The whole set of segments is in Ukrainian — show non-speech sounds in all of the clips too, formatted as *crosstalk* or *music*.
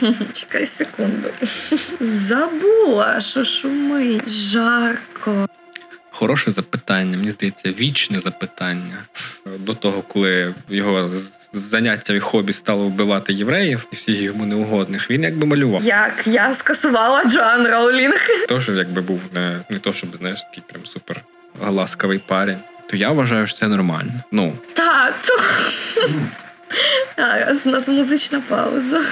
*laughs* Чекай секунду. Забула, що шумить. Жарко. Хороше запитання, мені здається, вічне запитання. До того, коли його заняття і хобі стало вбивати євреїв і всіх йому неугодних, він якби малював. Як я скасувала Джоан Роулінг. *laughs* Тож, якби був не, не то, щоб знаєш, такий прям супер ласкавий парень, то я вважаю, що це нормально. Ну. Тату. *laughs* А, у нас музична пауза.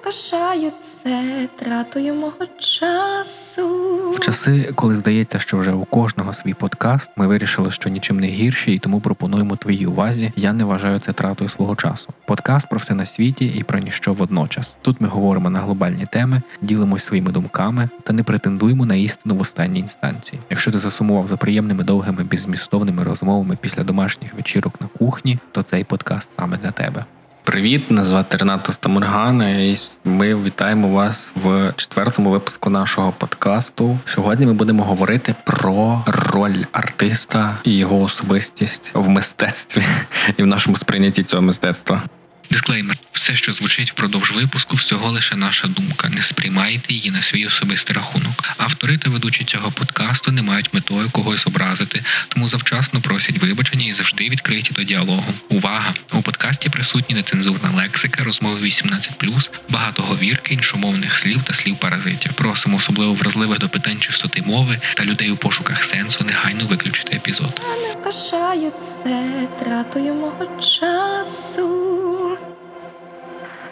Я бажаю це тратою мого часу. В часи, коли здається, що вже у кожного свій подкаст, ми вирішили, що нічим не гірші, і тому пропонуємо твоїй увазі. Я не вважаю це тратою свого часу. Подкаст про все на світі і про ніщо водночас. Тут ми говоримо на глобальні теми, ділимось своїми думками та не претендуємо на істину в останній інстанції. Якщо ти засумував за приємними довгими беззмістовними розмовами після домашніх вечірок на кухні, то цей подкаст саме для тебе. Привіт, мене звати Ренато Стамургана, і ми вітаємо вас в четвертому випуску нашого подкасту. Сьогодні ми будемо говорити про роль артиста і його особистість в мистецтві *laughs* і в нашому сприйнятті цього мистецтва. Дисклеймер: все, що звучить впродовж випуску, всього лише наша думка. Не сприймайте її на свій особистий рахунок. Автори та ведучі цього подкасту не мають метою когось образити, тому завчасно просять вибачення і завжди відкриті до діалогу. Увага! У подкасті присутні нецензурна лексика, розмови 18+, багато говірки, іншомовних слів та слів паразитів. Просимо особливо вразливих до питань чистоти мови та людей у пошуках сенсу негайно виключити епізод. Не бажаю це тратою мого часу.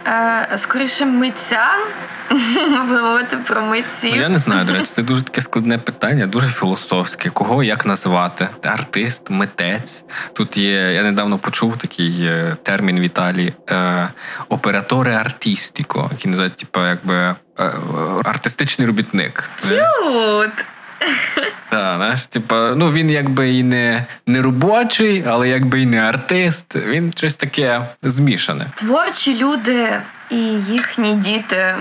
Е, скоріше митця *laughs* говорити про митців. Ну, я не знаю, до речі, це дуже таке складне питання, дуже філософське. Кого як назвати? Артист, митець. Тут є, я недавно почув такий е, термін в Італії е, операторе артістіко, який називають, типу, якби е, артистичний робітник. К'ют! Так, знаєш, типа, ну він якби і не не робочий, але якби і не артист. Він щось таке змішане. Творчі люди і їхні діти,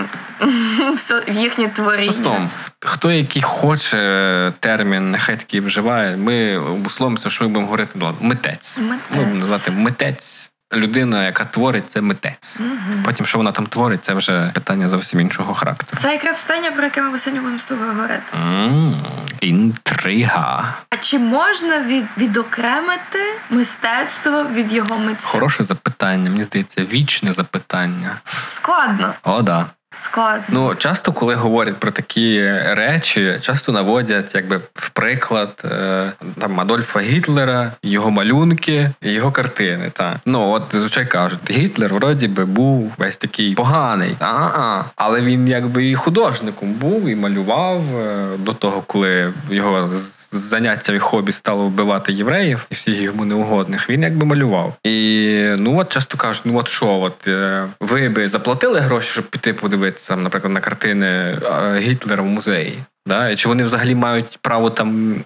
*laughs* їхні творіння. Постом, хто який хоче термін, нехай такий вживає. Ми обусловимося, що ми будемо говорити митець. Митець. Ми будемо назвати митець. Людина, яка творить, це митець. Угу. Потім, що вона там творить, це вже питання зовсім іншого характеру. Це якраз питання, про яке ми сьогодні будемо з тобою говорити. Mm, інтрига. А чи можна від, відокремити мистецтво від його митця? Хороше запитання. Мені здається, вічне запитання. Складно. О, да. Складно. Ну, часто, коли говорять про такі речі, часто наводять якби в приклад е, там Адольфа Гітлера, його малюнки, і його картини. Та ну от зазвичай кажуть, Гітлер вроді би був весь такий поганий, а але він якби і художником був, і малював е, до того, коли його заняття і хобі стало вбивати євреїв і всіх йому неугодних, він якби малював. І ну от часто кажуть, ну от що, от е, ви би заплатили гроші, щоб піти подивитися, наприклад, на картини Гітлера в музеї. Да? Чи вони взагалі мають право там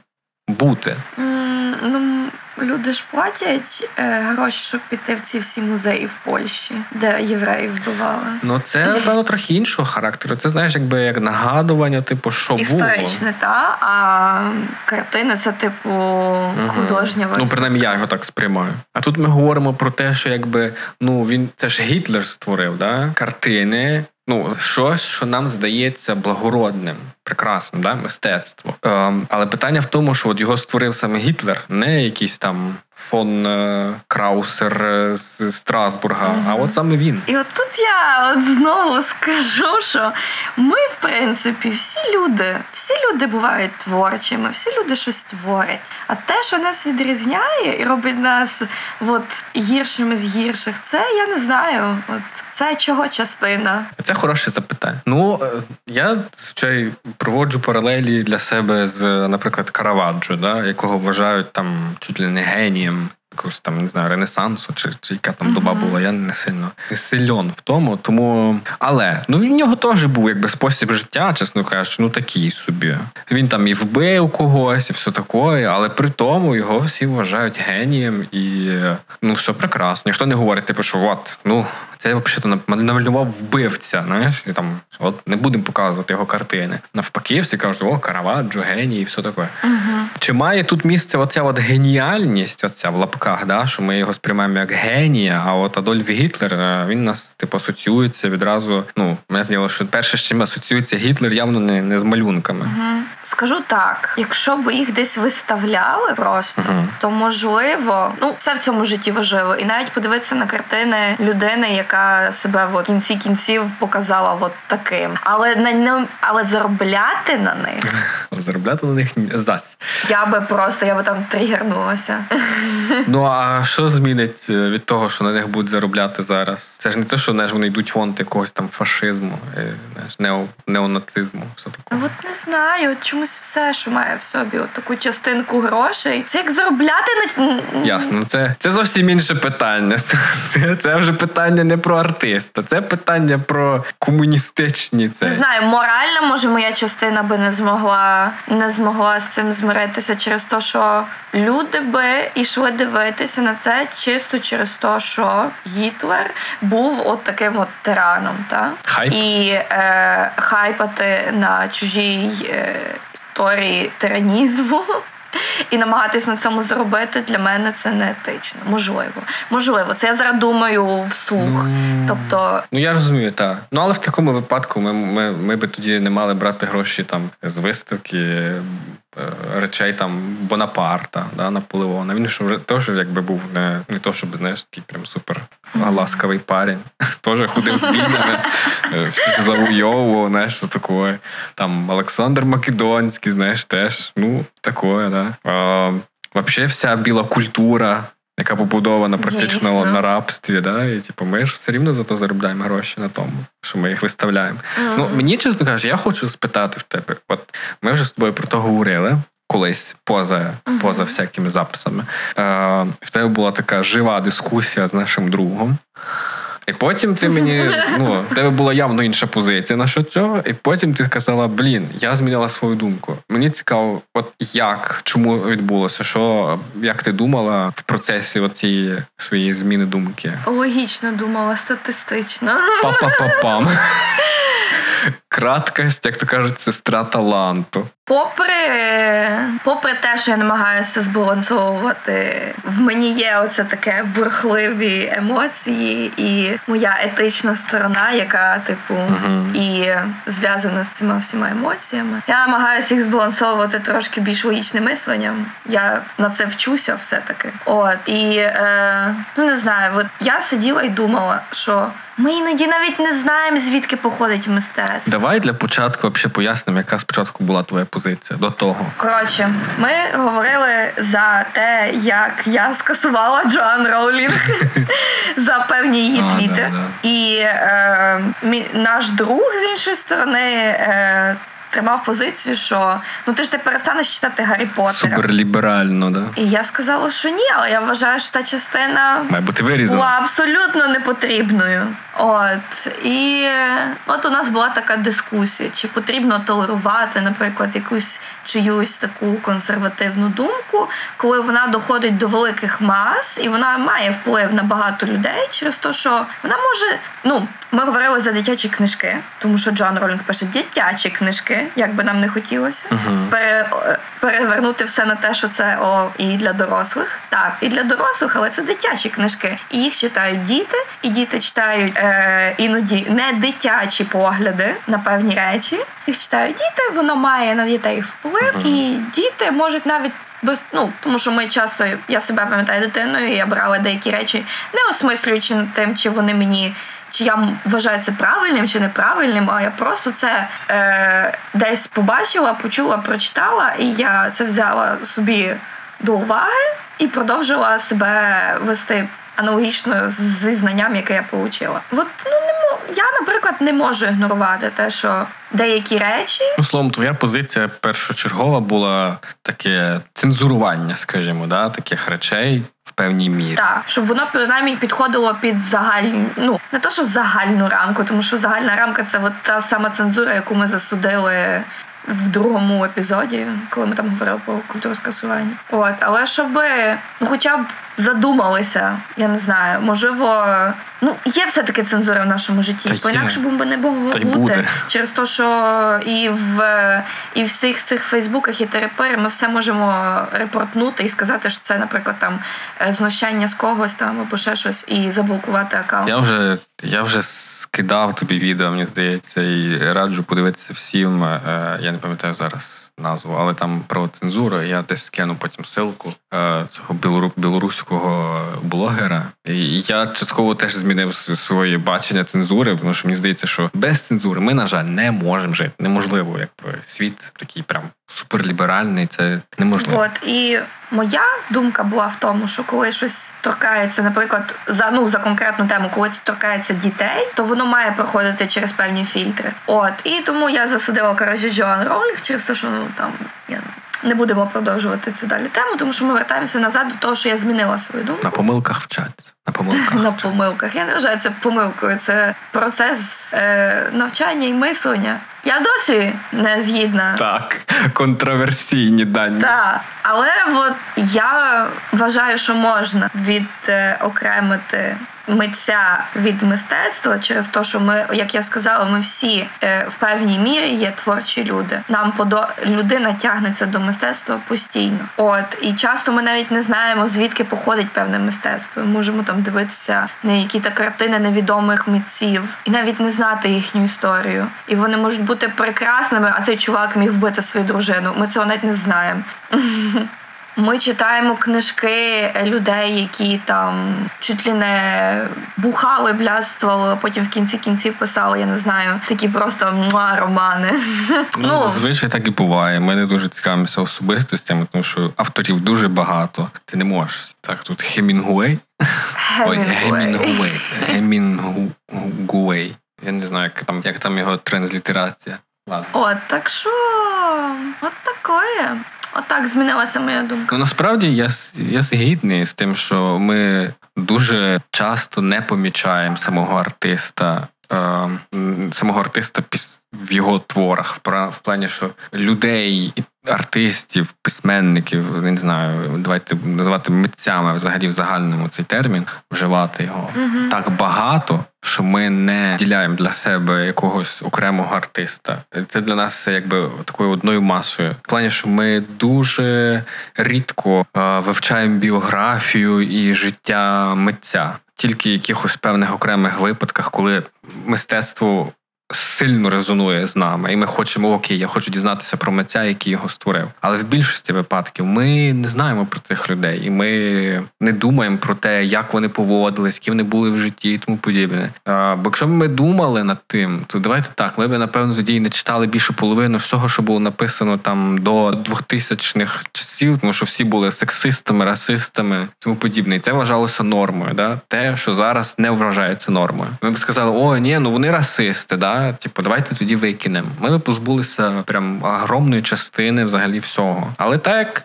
бути? Ну люди ж платять е, гроші, щоб піти в ці всі музеї в Польщі, де євреїв вбивали. Ну це напевно трохи іншого характеру. Це знаєш, якби як нагадування, типу, що було. Історичне, та а картини це типу угу. художня. Ну принаймні я його так сприймаю. А тут ми говоримо про те, що якби ну він це ж Гітлер створив, да картини. Ну, щось, що нам здається благородним, прекрасним, да? мистецтво. Ем, Але питання в тому, що от його створив саме Гітлер, не якийсь там фон е, Краусер е, з Страсбурга, mm-hmm. а от саме він. І от тут я от знову скажу, що ми, в принципі, всі люди, всі люди бувають творчими, всі люди щось творять. А те, що нас відрізняє і робить нас от гіршими з гірших, це я не знаю. От це чого частина? Це хороше запитання. Ну е, я звичайно проводжу паралелі для себе з, наприклад, Караваджо, да, якого вважають там чуть ли не генієм якогось там не знаю, ренесансу, чи чи яка там доба була. Я не сильно не сильон в тому. Тому, але ну в нього теж був якби спосіб життя, чесно кажучи, ну такий собі. Він там і вбив когось, і все таке, але при тому його всі вважають генієм і ну все прекрасно. Ніхто не говорить, типу, що от ну це взагалі намалював вбивця. Знаєш, і там от не будемо показувати його картини. Навпаки, всі кажуть, о, Караваджо, геній і все таке. Угу. Чи має тут місце оця от геніальність, оця в лапках, да, що ми його сприймаємо як генія, а от Адольф Гітлер, е, він нас типу асоціюється відразу. Ну, мене діло, що перше, з чим асоціюється Гітлер, явно не, не з малюнками. Угу. Скажу так: якщо б їх десь виставляли просто, угу. то можливо, ну все в цьому житті важливо, і навіть подивитися на картини людини, яка себе в кінці кінців показала от таким, але на але заробляти на них заробляти на них зас. Я би просто я би там тригернулася. Ну а що змінить е, від того, що на них будуть заробляти зараз? Це ж не те, що знаєш, вони йдуть фонд якогось там фашизму, е, знаєш, нео, неонацизму. Все таке. От не знаю, чомусь все, що має в собі от таку частинку грошей. Це як заробляти на ясно. Це це зовсім інше питання. *laughs* Це вже питання не про артиста, це питання про комуністичні. Це не знаю, морально може моя частина би не змогла не змогла з цим змиритися через те, що люди би йшли дивитися на це чисто через те, що Гітлер був от таким от тираном. Та? Хайп. І е, хайпати на чужій е, торії тиранізму і намагатись на цьому зробити для мене це не етично. Можливо, можливо, це я зараз думаю вслух. Ну, тобто, ну я розумію, так. Ну але в такому випадку ми ми, ми би тоді не мали брати гроші там з виставки речей там Бонапарта, да, Наполеона. Він ж теж якби був не не то, щоб знаєш, такий прям супер ласкавий парень. *laughs* Теж ходив з війнами, е, всіх завойовував, знаєш, що таке. Там Олександр Македонський, знаєш, теж. Ну, таке, да. А, Взагалі, вся біла культура, яка побудована практично Дійсно. на рабстві, да, і типу, ми ж все рівно зато заробляємо гроші на тому, що ми їх виставляємо. Mm-hmm. Ну, Мені чесно кажучи, я хочу спитати в тебе. От ми вже з тобою про то говорили. Колись поза uh-huh. поза всякими записами. Е, В тебе була така жива дискусія з нашим другом. І потім ти мені, ну, в тебе була явно інша позиція на що цього, і потім ти казала: блін, я змінила свою думку. Мені цікаво, от як, чому відбулося, що як ти думала в процесі цієї своєї зміни думки? Логічно думала, статистично. Па-па-па-пам. Краткость, як то кажуть, сестра таланту. Попри попри те, що я намагаюся збалансовувати, в мені є оце таке бурхливі емоції, і моя етична сторона, яка типу uh-huh. і зв'язана з цими всіма емоціями. Я намагаюся їх збалансовувати трошки більш логічним мисленням. Я на це вчуся, все таки. От і е, ну не знаю, от я сиділа і думала, що ми іноді навіть не знаємо, звідки походить мистецтво. Давай для початку пояснимо, яка спочатку була твоя позиція до того. Коротше, ми говорили за те, як я скасувала Джоан Роулінг *laughs* за певні її твіти. І е, наш друг з іншої сторони. Тримав позицію, що ну ти ж ти перестанеш читати Гаррі Поттера. Суперліберально, да. І я сказала, що ні, але я вважаю, що та частина має бути вирізана. була абсолютно непотрібною. От і от у нас була така дискусія: чи потрібно толерувати, наприклад, якусь чиюсь таку консервативну думку, коли вона доходить до великих мас, і вона має вплив на багато людей через те, що вона може. Ну, ми говорили за дитячі книжки, тому що Джон Ролінг пише дитячі книжки, як би нам не хотілося, uh-huh. пере, перевернути все на те, що це о і для дорослих. Так, і для дорослих, але це дитячі книжки. І їх читають діти, і діти читають е, іноді не дитячі погляди на певні речі. Їх читають діти, воно має на дітей вплив, uh-huh. і діти можуть навіть без ну тому, що ми часто я себе пам'ятаю дитиною, і я брала деякі речі, не осмислюючи тим, чи вони мені. Чи я вважаю це правильним чи неправильним, а я просто це е, десь побачила, почула, прочитала, і я це взяла собі до уваги і продовжила себе вести аналогічно зі знанням, яке я отримала. От ну не я, наприклад, не можу ігнорувати те, що деякі речі. Ну, словом, твоя позиція першочергова була таке цензурування, скажімо, да, таких речей. В певній мірі Так, щоб воно принаймні підходило під загальну, ну не то, що загальну рамку, тому що загальна рамка це от та сама цензура, яку ми засудили в другому епізоді, коли ми там говорили про культуру скасування. От, але щоб ну, хоча б задумалися. Я не знаю, можливо, ну є все-таки цензура в нашому житті. Та є. По інакше б не могло бути буде. через те, що і в і в всіх цих фейсбуках і терепері ми все можемо репортнути і сказати, що це, наприклад, там е, знущання з когось там або ще щось, і заблокувати аккаунт. Я вже я вже скидав тобі відео, мені здається, і раджу подивитися всім. Е, Я не пам'ятаю зараз назву, але там про цензуру. Я десь скину потім ссылку е, цього білору- білоруського блогера. І я частково теж змінив своє бачення цензури, тому що мені здається, що без цензури ми, на жаль, не можемо жити. Неможливо, якби світ такий прям суперліберальний. Це неможливо. От і моя думка була в тому, що коли щось торкається, наприклад, за ну за конкретну тему, коли це торкається дітей, то воно має проходити через певні фільтри. От і тому я засудила коротше Джоан Роулінг через те, що там я не будемо продовжувати цю далі тему, тому що ми вертаємося назад до того, що я змінила свою думку. На помилках вчаться. На помилках. На помилках. Я не вважаю це помилкою. Це процес е, навчання і мислення. Я досі не згідна. Так, контроверсійні дані. Так, але от я вважаю, що можна відокремити митця від мистецтва через те, що ми, як я сказала, ми всі е, в певній мірі є творчі люди. Нам подо людина тягнеться до мистецтва постійно. От і часто ми навіть не знаємо звідки походить певне мистецтво. Ми можемо там дивитися на які-то картини невідомих митців і навіть не знати їхню історію. І вони можуть бути прекрасними, а цей чувак міг вбити свою дружину. Ми цього навіть не знаємо. *laughs* Ми читаємо книжки людей, які там чуть ли не бухали, бляствували, а потім в кінці кінців писали, я не знаю, такі просто муа романи. Ну, зазвичай так і буває. Ми не дуже цікавимося особистостями, тому що авторів дуже багато. Ти не можеш. Так, тут Хемінгуей. Ой, Гемінгуей. Я не знаю, як там, як там його транслітерація. Ладно. От так що, от такое. Отак змінилася моя думка. Ну насправді я, я згідний з тим, що ми дуже часто не помічаємо самого артиста. е, Самого артиста в його творах, в плані, що людей, артистів, письменників, не знаю, давайте називати митцями взагалі в загальному цей термін, вживати його Мгм. так багато, що ми не діляємо для себе якогось окремого артиста. Це для нас якби такою одною масою. В плані, що ми дуже рідко е, вивчаємо біографію і життя митця. Тільки якихось певних окремих випадках, коли мистецтво сильно резонує з нами, і ми хочемо окей, я хочу дізнатися про митця, який його створив. Але в більшості випадків ми не знаємо про цих людей, і ми не думаємо про те, як вони поводились, які вони були в житті і тому подібне. А, бо якщо б ми думали над тим, то давайте так, ми б напевно тоді не читали більше половини всього, що було написано там до 2000-х часів, тому що всі були сексистами, расистами, тому подібне. І це вважалося нормою. Да? Те, що зараз не вважається нормою. Ми б сказали, о, ні, ну вони расисти, да? Типу, давайте тоді викинемо. Ми позбулися прям огромної частини взагалі всього. Але так,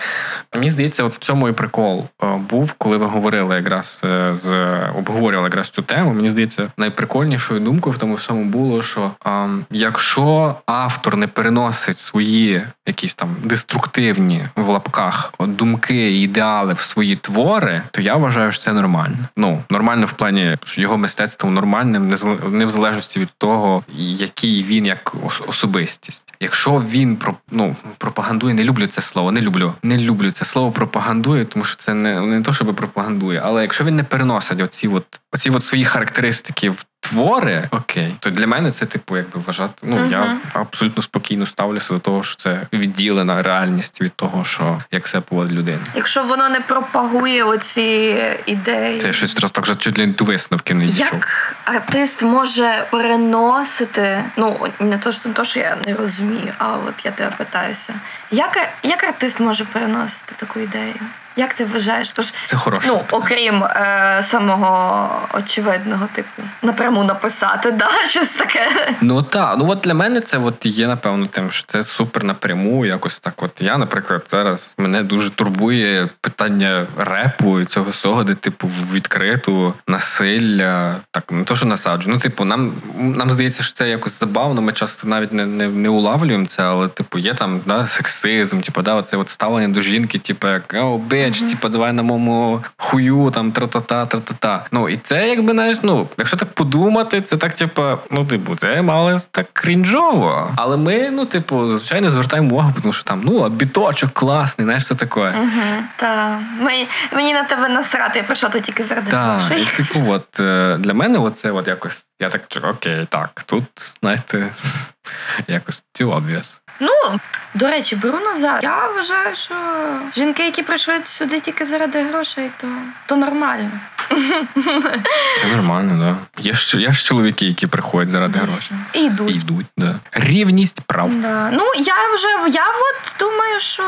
мені здається, от в цьому і прикол е, був, коли ви говорили якраз е, з обговорювали якраз цю тему. Мені здається, найприкольнішою думкою в тому всьому було, що е, якщо автор не переносить свої якісь там деструктивні в лапках думки і ідеали в свої твори, то я вважаю, що це нормально. Ну нормально в плані, що його мистецтво нормальним, не в залежності від того, який він як особистість. Якщо він про ну пропагандує, не люблю це слово, не люблю, не люблю це слово пропагандує, тому що це не, не то, щоб пропагандує, але якщо він не переносить оці от оці от свої характеристики в твори, окей, то для мене це типу, якби вважати. Ну я абсолютно спокійно ставлюся до того, що це відділена реальність від того, що як себе поводить людина. Якщо воно не пропагує оці ідеї, Це щось раз так вже чуть ли до висновки не дійшов. як артист може переносити, ну не то, що, не то, що я не розумію, а от я тебе питаюся. Як, як артист може переносити таку ідею? Як ти вважаєш? Тож, Це хороше. ну, окрім е, самого очевидного, типу, напряму написати, да, *laughs* щось таке. Ну так, ну от для мене це от є напевно тим, що це супер напряму. Якось так. От я, наприклад, зараз мене дуже турбує питання репу і цього всього, де типу відкриту насилля, так не то, що насаджу. Ну, типу, нам нам здається, що це якось забавно. Ми часто навіть не, не, не улавлюємо це, але типу є там да, сексизм, типу, да, оце от ставлення до жінки, типу, як о, bitch, чи типу, давай на моєму хую, там тра-та-та, тра-та-та. Ну і це якби знаєш, ну, якщо так подумати, це так, типу, ну, типу, це мало так крінжово. Але ми, ну, типу, звичайно, звертаємо увагу, тому що там, ну, біточок класний, знаєш, це таке. Угу, та. Мені, мені на тебе насрати, я прийшла тут тільки заради Так, і типу, от е, для мене оце от якось. Я так окей, так, тут, знаєте, *laughs* якось too obvious. Ну, до речі, беру назад. Я вважаю, що жінки, які прийшли сюди тільки заради грошей, то, то нормально. Це нормально, да. Є ж, є ж чоловіки, які приходять заради грошей. І йдуть. І йдуть, да. Рівність прав. Да. Ну я вже я от думаю, що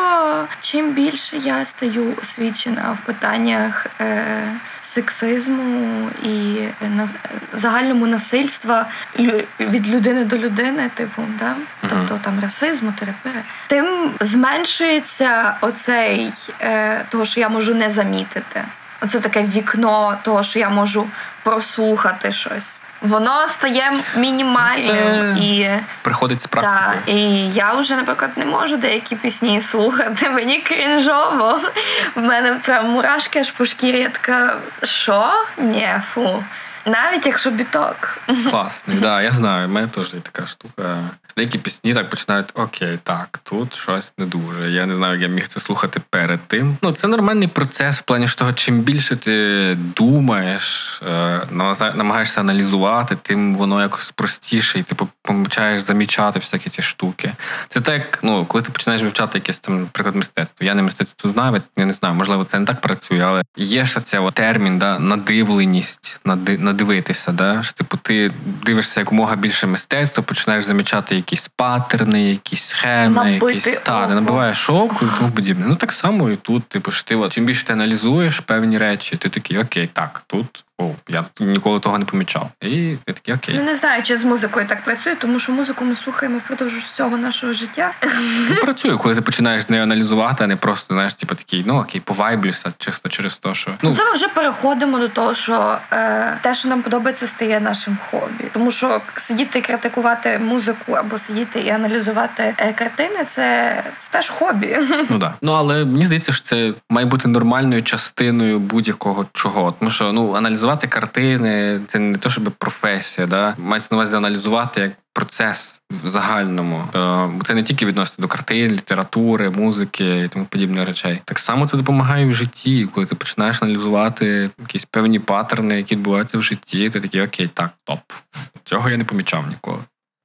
чим більше я стаю освічена в питаннях е, сексизму і на загальному насильства від людини до людини, типу, да? тобто там расизму, терапери, тим зменшується оцей е, того, що я можу не замітити. Оце таке вікно того, що я можу прослухати щось. Воно стає мінімальним Це і Приходить з практики. і я вже, наприклад, не можу деякі пісні слухати. *laughs* Мені крінжово. В мене прям мурашки аж по шкірі. Я така, що? Ні, фу. Навіть якщо біток. Класний, да, я знаю. У мене теж є така штука. Деякі пісні так починають: окей, так, тут щось не дуже. Я не знаю, як я міг це слухати перед тим. Ну, це нормальний процес в плані того, чим більше ти думаєш, е, намагаєшся аналізувати, тим воно якось простіше, і ти помічаєш замічати всякі ці штуки. Це так, ну, коли ти починаєш вивчати якесь там, наприклад, мистецтво. Я не мистецтвознавець, я не знаю, можливо, це не так працює, але є ж це термін, да, надивленість, нади, надивитися. Да, що типу ти дивишся якомога більше мистецтва, починаєш замічати якісь паттерни, якісь схеми, Набити якісь та, ти набиваєш і тому подібне. Ну так само і тут, типу, що ти от, чим більше ти аналізуєш певні речі, ти такий, окей, так, тут. О, я ніколи того не помічав. І ти такий, окей. Ну, не знаю, чи з музикою так працює, тому що музику ми слухаємо впродовж всього нашого життя. Ну, працює, коли ти починаєш з нею аналізувати, а не просто знаєш, типу такий, ну окей, повайблюся, чисто через те, що ну Це ми вже переходимо до того, що е, те, що нам подобається, стає нашим хобі. Тому що сидіти і критикувати музику або сидіти і аналізувати е, картини, це, це теж хобі. ну да. Ну але мені здається, що це має бути нормальною частиною будь-якого чого. Тому що ну аналізувати картини це не то, щоб професія, да мається на увазі аналізувати як. Процес в загальному, Е, це не тільки відноситься до картин, літератури, музики і тому подібних речей. Так само це допомагає в житті, коли ти починаєш аналізувати якісь певні паттерни, які відбуваються в житті. Ти такий, окей, так, топ. Цього я не помічав ніколи.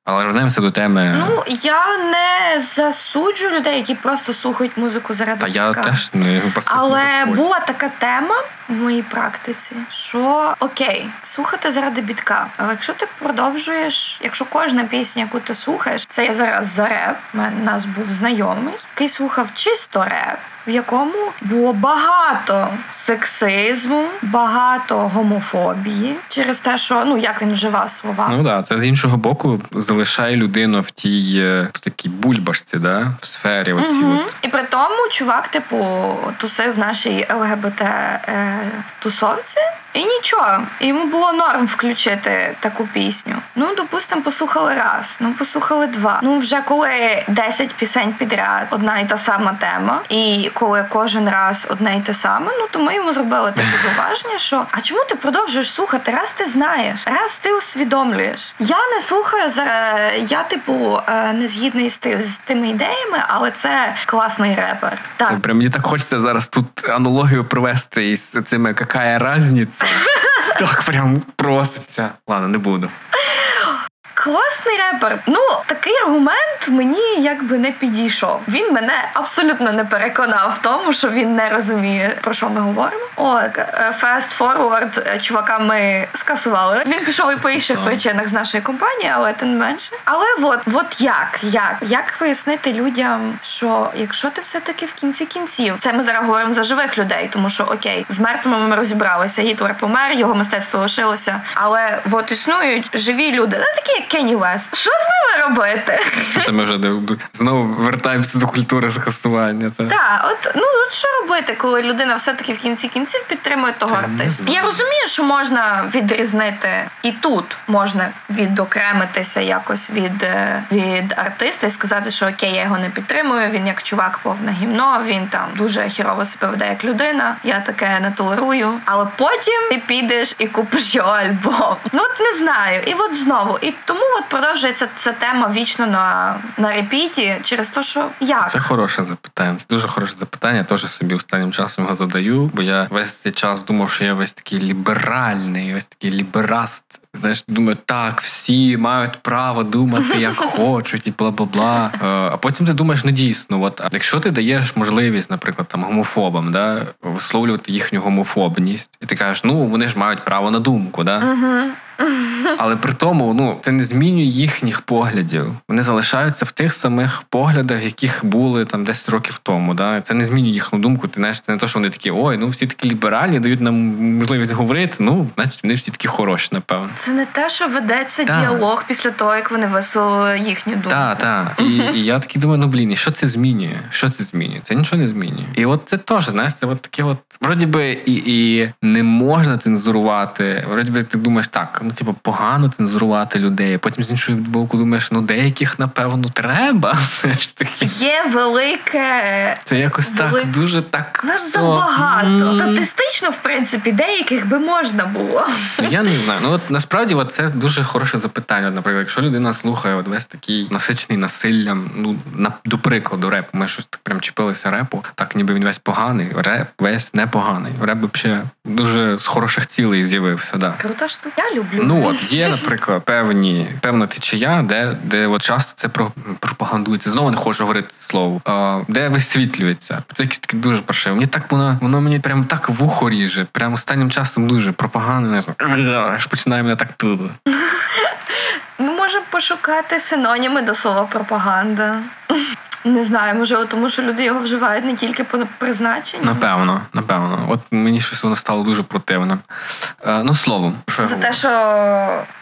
Але вернемося до теми. Ну я не засуджую людей, які просто слухають музику заради Та я теж не Але була така тема в моїй практиці, що окей, слухати заради бітка. Але якщо ти продовжуєш, якщо кожна пісня, яку ти слухаєш, це я зараз за реп. У нас був знайомий, який слухав чисто реп. В якому було багато сексизму, багато гомофобії через те, що ну як він вживав слова. Ну да, це з іншого боку залишає людину в тій е, в такій бульбашці, да, в сфері. Оці Мгм. от. І при тому чувак, типу, тусив в нашій ЛГБТ е, тусовці, і нічого. Йому було норм включити таку пісню. Ну, допустимо, послухали раз, ну послухали два. Ну, вже коли 10 пісень підряд, одна і та сама тема, і коли кожен раз одне і те саме, ну то ми йому зробили таке *laughs* зауваження, що а чому ти продовжуєш слухати? Раз ти знаєш, раз ти усвідомлюєш. Я не слухаю за я, типу, е, не згідний з, з тими ідеями, але це класний репер. Так. Це прям мені так хочеться зараз тут аналогію провести із цими какая разниця. Так прям проситься. Ладно, не буду. Класний репер. Ну, такий аргумент мені якби не підійшов. Він мене абсолютно не переконав в тому, що він не розуміє, про що ми говоримо. О, е, fast forward е, чувака ми скасували. Він пішов і по інших причинах з нашої компанії, але тим не менше. Але от, от як? Як? Як пояснити людям, що якщо ти все-таки в кінці кінців, це ми зараз говоримо за живих людей, тому що окей, з мертвими ми розібралися. Гітлер помер, його мистецтво лишилося. Але от існують живі люди, не такі, як Кенні Вест. Що з ними робити? Це ми вже знову вертаємося до культури скасування. Так, от ну от що робити, коли людина все-таки в кінці кінців підтримує того артиста? Я розумію, що можна відрізнити і тут можна відокремитися якось від е, від артиста і сказати, що окей, я його не підтримую. Він як чувак повне гімно, він там дуже хірово себе веде як людина. Я таке не толерую. Але потім ти підеш і купиш його альбом. Ну от не знаю. І от знову. І тому от продовжується ця тема вічно на на репіті через те, що як це хороше запитання. Це дуже хороше запитання. Теж собі останнім часом його задаю, бо я весь цей час думав, що я весь такий ліберальний, ось такий лібераст. Знаєш, думаю, так, всі мають право думати, як *laughs* хочуть, і бла бла бла. Е, а потім ти думаєш, ну дійсно, от якщо ти даєш можливість, наприклад, там гомофобам, да, висловлювати їхню гомофобність, і ти кажеш, ну вони ж мають право на думку, да. Але при тому, ну це не змінює їхніх поглядів. Вони залишаються в тих самих поглядах, яких були там 10 років тому. Да? Це не змінює їхню думку. Ти знаєш, це не то, що вони такі, ой, ну всі такі ліберальні, дають нам можливість говорити. Ну, значить, вони всі такі хороші, напевно. Це не те, що ведеться та. діалог після того, як вони висловили їхню думку. Так, так. І, і я такий думаю, ну блін, і що це змінює? Що це змінює? Це нічого не змінює. І от це теж, знаєш, це от таке, от вроді би і і не можна цензурувати. Вроді би ти думаєш, так ну типу, погано цензурувати людей. Потім з іншого боку думаєш, ну деяких напевно треба. *laughs* Все ж таки є велике. Це якось Вели... так дуже так Нас забагато. Mm. Статистично, в принципі, деяких би можна було. Ну, я не знаю. Ну от насправді от це дуже хороше запитання. Наприклад, якщо людина слухає от весь такий насичений насиллям, ну на до прикладу, реп. Ми щось так прям чіпилися репу, так ніби він весь поганий. Реп весь непоганий. Реп взагалі дуже з хороших цілей з'явився. Да. Крута штука. Я люблю. Ну от є, наприклад, певні певна течія, де де от часто це пропагандується. Знову не хочу говорити слово, а, де висвітлюється. Це якесь таке дуже паршиво. Мені так воно воно мені прям так вухо ріже. Прям останнім часом дуже пропаганда. Аж починає мене так тут. Ми можемо пошукати синоніми до слова пропаганда. Не знаю, може, тому що люди його вживають не тільки по призначенню. Напевно, напевно. От мені щось воно стало дуже противним. Е, ну, словом, що за те, що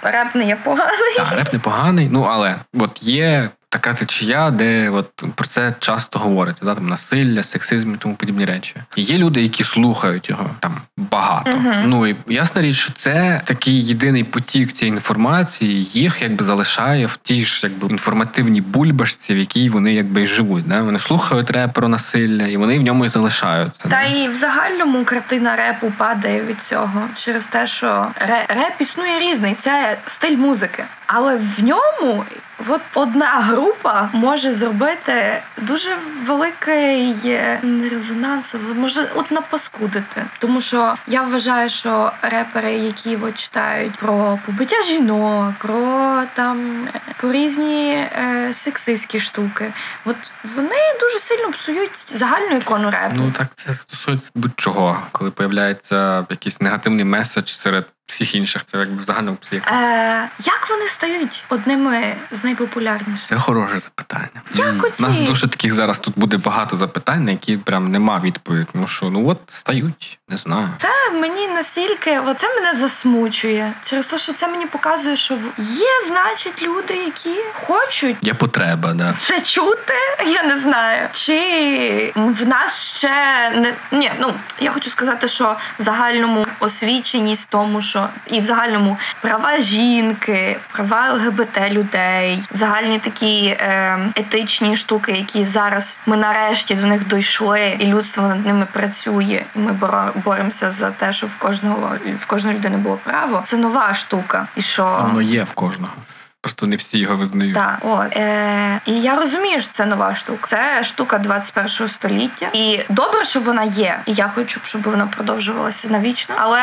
реп не є поганий. Так, реп не поганий, ну але от є така течія, де от про це часто говориться, да, там насилля, сексизм і тому подібні речі. Є люди, які слухають його там багато. Uh-huh. Ну і ясна річ, що це такий єдиний потік цієї інформації, їх якби залишає в тій ж якби інформативній бульбашці, в якій вони якби й живуть. Да? Вони слухають реп про насилля, і вони в ньому і залишаються. Та да? і в загальному картина репу падає від цього через те, що реп існує різний. Це стиль музики, але в ньому От одна група може зробити дуже великий резонанс, може от напаскудити. Тому що я вважаю, що репери, які от читають про побиття жінок, про там про різні е, сексистські штуки, от вони дуже сильно псують загальну ікону репу. Ну так це стосується будь-чого, коли появляється якийсь негативний меседж серед всіх інших, це якби загально псих. Е, Як вони стають одними з найпопулярніших? Це хороше запитання. Як оці? У нас дуже таких зараз тут буде багато запитань, на які прям нема відповіді. Тому що ну от стають, не знаю. Це мені настільки, оце мене засмучує. Через те, що це мені показує, що є, значить, люди, які хочуть. Є потреба, да. Це чути, я не знаю. Чи в нас ще не ні, ну я хочу сказати, що в загальному освіченість тому, що і в загальному права жінки, права ЛГБТ людей, загальні такі е, етичні штуки, які зараз ми нарешті до них дійшли, і людство над ними працює. І Ми боремося за те, що в кожного в кожної людини було право. Це нова штука, і що воно є в кожного. Просто не всі його визнають. Так, от. Е, І я розумію, що це нова штука. Це штука 21 століття. І добре, що вона є. І я хочу, щоб вона продовжувалася навічно. Але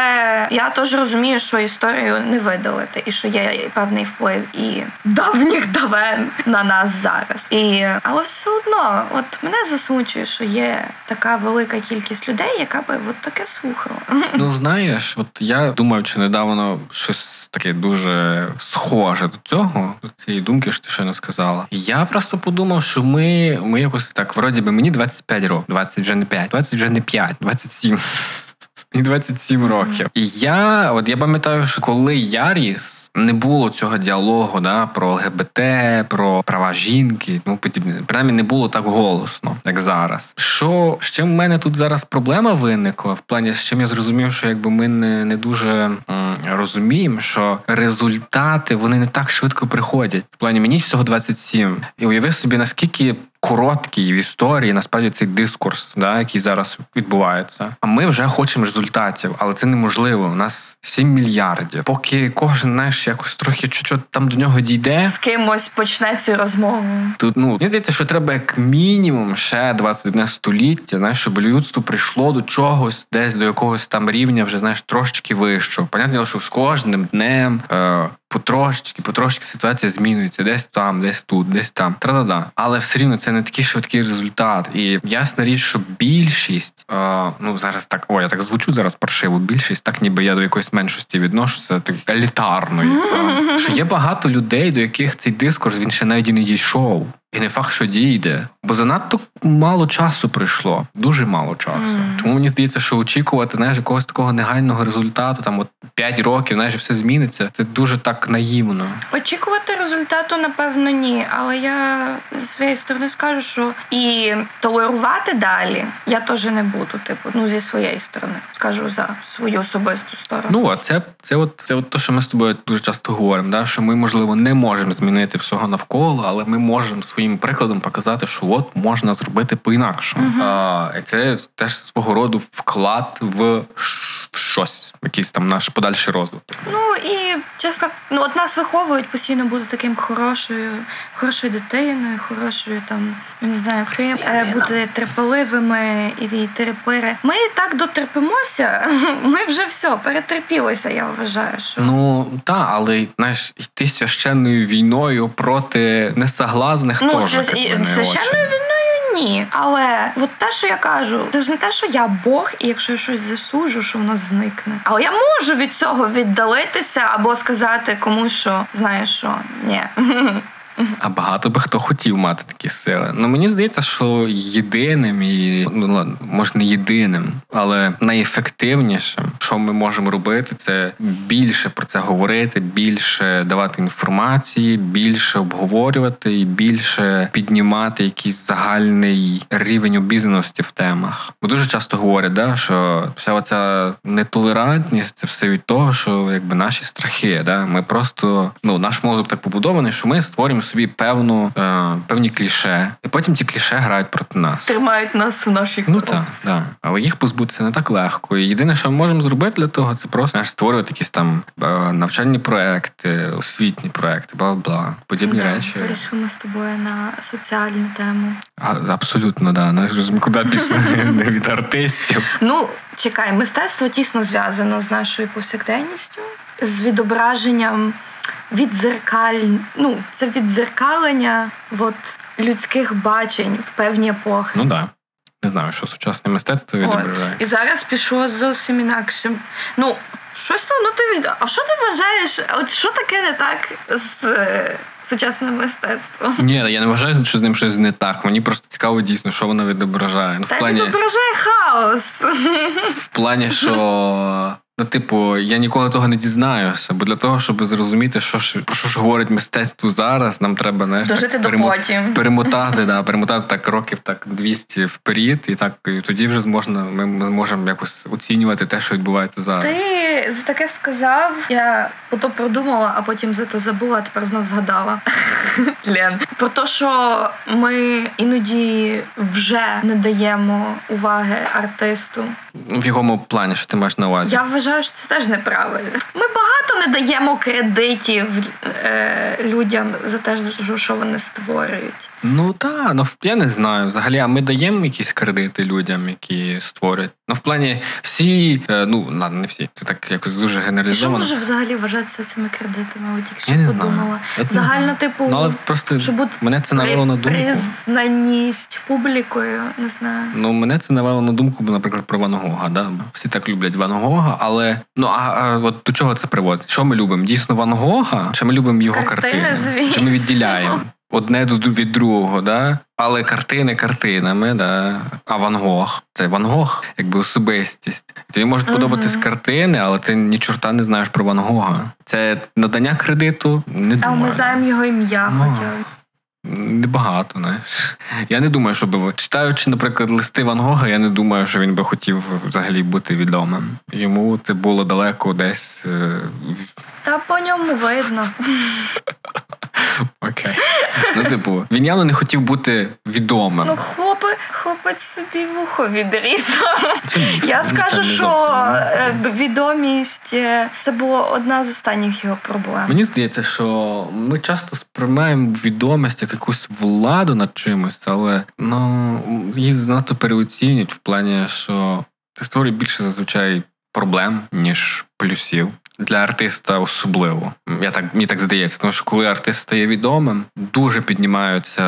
я теж розумію, що історію не видалити, і що є певний вплив і давніх давен на нас зараз. І але все одно, от мене засмучує, що є така велика кількість людей, яка би от таке слухала. Ну знаєш, от я думаю, чи недавно щось таке дуже схоже до цього, до цієї думки, що ти щойно сказала. Я просто подумав, що ми ми якось так, вроді би, мені 25 років, 20 вже не 5, 20 вже не 5, 27. Мені 27 років. І я, от я пам'ятаю, що коли я ріс, не було цього діалогу да, про ЛГБТ, про права жінки, ну подібне. Принаймні не було так голосно, як зараз. Що з чим в мене тут зараз проблема виникла? В плані з чим я зрозумів, що якби ми не, не дуже м, розуміємо, що результати вони не так швидко приходять. В плані мені всього 27. І уяви собі, наскільки короткий в історії насправді цей дискурс, да, який зараз відбувається. А ми вже хочемо результатів, але це неможливо. У нас 7 мільярдів. Поки кожен знаєш, якось трохи чуть-чуть там до нього дійде. З кимось почне цю розмову. Тут ну мені здається, що треба як мінімум ще 21 століття, знаєш, щоб людство прийшло до чогось, десь до якогось там рівня, вже знаєш, трошечки вищого. Понятно, що з кожним днем. Е- Потрошечки, потрошечки ситуація змінюється десь там, десь тут, десь там. Тра-да-да. Але все рівно це не такий швидкий результат. І ясна річ, що більшість, е, ну зараз так, о, я так звучу зараз паршиво. Більшість, так ніби я до якоїсь меншості відношуся, так елітарної. Е, *laughs* що є багато людей, до яких цей дискурс він ще навіть і не дійшов. І не факт, що дійде, бо занадто мало часу прийшло, дуже мало часу. Mm. Тому мені здається, що очікувати знаєш, якогось такого негайного результату, там от 5 років, знаєш, все зміниться. Це дуже так наївно. Очікувати результату, напевно, ні. Але я зі своєї сторони скажу, що і толерувати далі я теж не буду. Типу, ну зі своєї сторони скажу за свою особисту сторону. Ну а це це от це от те, що ми з тобою дуже часто говоримо. Да? Що ми, можливо, не можемо змінити всього навколо, але ми можемо своїм прикладом показати, що от можна зробити по-інакшому. І це теж свого роду вклад в щось, в якийсь там наш подальший розвиток. Ну і чесно, ну от нас виховують постійно бути таким хорошою, хорошою дитиною, хорошою там, я не знаю, ким е, бути терпеливими і терпири. Ми і так дотерпимося. *laughs* Ми вже все перетерпілися. Я вважаю, що Ну та, але знаєш, йти священною війною проти несогласних Ну, теж як і- священною очень. ні. Але от те, що я кажу, це ж не те, що я Бог, і якщо я щось засуджу, що воно зникне. Але я можу від цього віддалитися або сказати комусь, що знаєш що, ні. *laughs* А багато би хто хотів мати такі сили. Ну мені здається, що єдиним і ну ладно, може не єдиним, але найефективнішим, що ми можемо робити, це більше про це говорити, більше давати інформації, більше обговорювати і більше піднімати якийсь загальний рівень обізнаності в темах. Бо дуже часто говорять, да, що вся оця нетолерантність це все від того, що якби наші страхи. Да? Ми просто ну наш мозок так побудований, що ми створюємо собі певну е, певні кліше, і потім ті кліше грають проти нас. Тримають нас у нашій Ну так, так. Але їх позбутися не так легко. І єдине, що ми можемо зробити для того, це просто знаєш, створювати якісь там е, навчальні проекти, освітні проекти, бла бла, подібні Да, речі. Вирішили ми з тобою на соціальну тему. А, абсолютно, да. Знаєш, розумію, куди пішли *laughs* від артистів. Ну, чекай, мистецтво тісно зв'язано з нашою повсякденністю, з відображенням відзеркаль... ну, це відзеркалення от, людських бачень в певні епохи. Ну так. Да. Не знаю, що сучасне мистецтво відображає. І зараз пішло зовсім інакшим. Ну, щось там, ну ти від... А що ти вважаєш? От що таке не так з е, сучасним мистецтвом? Ні, я не вважаю, що з ним щось не так. Мені просто цікаво дійсно, що воно відображає. Ну, в Та плані, відображає хаос. в плані, що. Ну, типу, я ніколи того не дізнаюся, бо для того, щоб зрозуміти, що ж про що ж говорить мистецтво зараз, нам треба знаєш, Дожити так, до перемо- потім. перемотати, да, перемотати так років так 200 вперед, і так і тоді вже зможна, ми, зможемо якось оцінювати те, що відбувається зараз. Ти за таке сказав, я ото продумала, а потім за то забула, а тепер знов згадала. *laughs* Лен. Про те, що ми іноді вже не даємо уваги артисту. В якому плані, що ти маєш на увазі? Я вважаю, що це теж неправильно. Ми багато не даємо кредитів е, людям за те, що вони створюють. Ну так, ну я не знаю. Взагалі, а ми даємо якісь кредити людям, які створюють. Ну, в плані всі, е, ну ладно, не всі. Це так якось дуже І що може взагалі вважатися цими кредитами? От тільки Я не знаю. подумала. Не Загально, знаю. типу, Ну, але просто щоб мене це навело на думку. Признаність публікою, не знаю. Ну, мене це навело на думку, бо, наприклад, про Ван Гога. Да? Всі так люблять Ван Гога, але ну а, а от до чого це приводить? Що ми любимо? Дійсно Ван Гога? Чи ми любимо його Картини, картини? Чи ми відділяємо? Одне від другого, да? але картини картинами, да. А Ван Гог це Ван Гог, якби особистість. Тобі можуть Мгм. подобатись картини, але ти ні чорта не знаєш про Ван Гога. Це надання кредиту. Не А ми знаємо його ім'я, Ну. хоча. Небагато, знаєш. Я не думаю, що би читаючи, наприклад, листи Ван Гога, я не думаю, що він би хотів взагалі бути відомим. Йому це було далеко десь. е, Та по ньому видно. Окей. Ну, типу, він явно не хотів бути відомим. Ну, хлопи, хлопець собі вухо відрізав. Я Ну, скажу, що е, відомість е, це була одна з останніх його проблем. Мені здається, що ми часто сприймаємо відомість як якусь владу над чимось, але ну її занадто переоцінюють в плані, що ти створює більше зазвичай проблем, ніж плюсів. Для артиста особливо. Я так мені так здається, тому що коли артист стає відомим, дуже піднімаються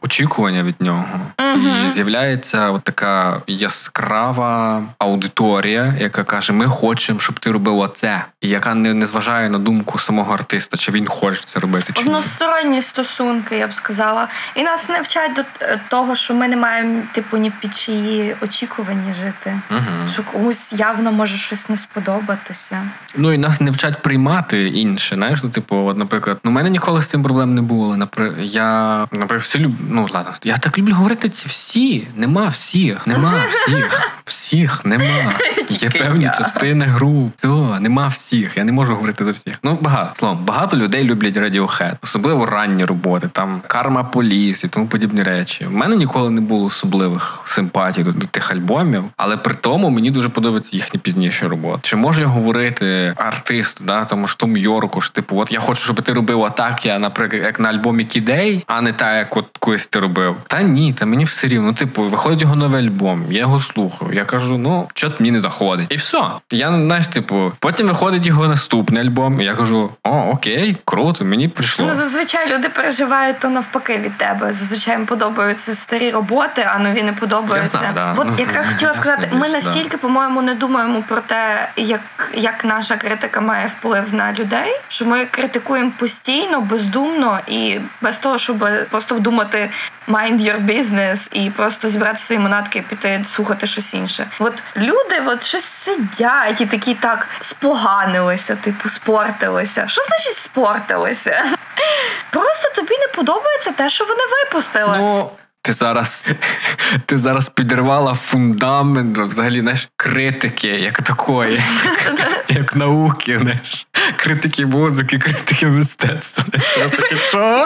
очікування від нього, Мгм. і з'являється от така яскрава аудиторія, яка каже: Ми хочемо, щоб ти робив оце, і яка не, не зважає на думку самого артиста, чи він хоче це робити, чи ні. Односторонні стосунки, я б сказала. І нас не вчать до е, того, що ми не маємо типу ні під чиї очікування жити. Угу. Що комусь явно може щось не сподобатися. Ну і нас не вчать приймати інше. Знаєш, ну типу, от, наприклад, ну, у мене ніколи з цим проблем не було. Напри... Я, наприклад, всі люб... ну ладно, я так люблю говорити ці всі. Нема всіх, нема всіх, всіх нема. Є певні частини груп. Все, нема всіх. Я не можу говорити за всіх. Ну багато словом, багато людей люблять Radiohead, особливо ранні роботи, там Карма Поліс і тому подібні речі. У мене ніколи не було особливих симпатій до, до тих альбомів, але при тому мені дуже подобаються їхні пізніші роботи. Чи можу я говорити артисту, да, тому ж Том Йорку ж типу, от я хочу, щоб ти робив отак, я, наприклад, як на альбомі Кідей, а не так, як от колись ти робив. Та ні, та мені все рівно. Типу, виходить його новий альбом, я його слухаю. Я кажу, ну що мені не заходить, і все. Я знаєш, типу, потім виходить його наступний альбом. І я кажу: о, окей, круто, мені прийшло. Ну, зазвичай люди переживають то навпаки від тебе. Зазвичай їм подобаються старі роботи, а нові не подобаються. Я знаю, да. От Ну, якраз хотіла сказати, ми да. настільки, по-моєму, не думаємо про те, як, як наша критика має вплив на людей, що ми критикуємо постійно, бездумно і без того, щоб просто думати mind your business і просто зібрати свої манатки і піти слухати щось інше. От люди, от щось сидять і такі так споганилися, типу, спортилися. Що значить спортилися? Просто тобі не подобається те, що вони випустили. Ну, ти зараз, *laughs* ти зараз підірвала фундамент взагалі знаєш, критики, як такої, як, *laughs* як науки, знаєш. критики музики, критики мистецтва. Я що?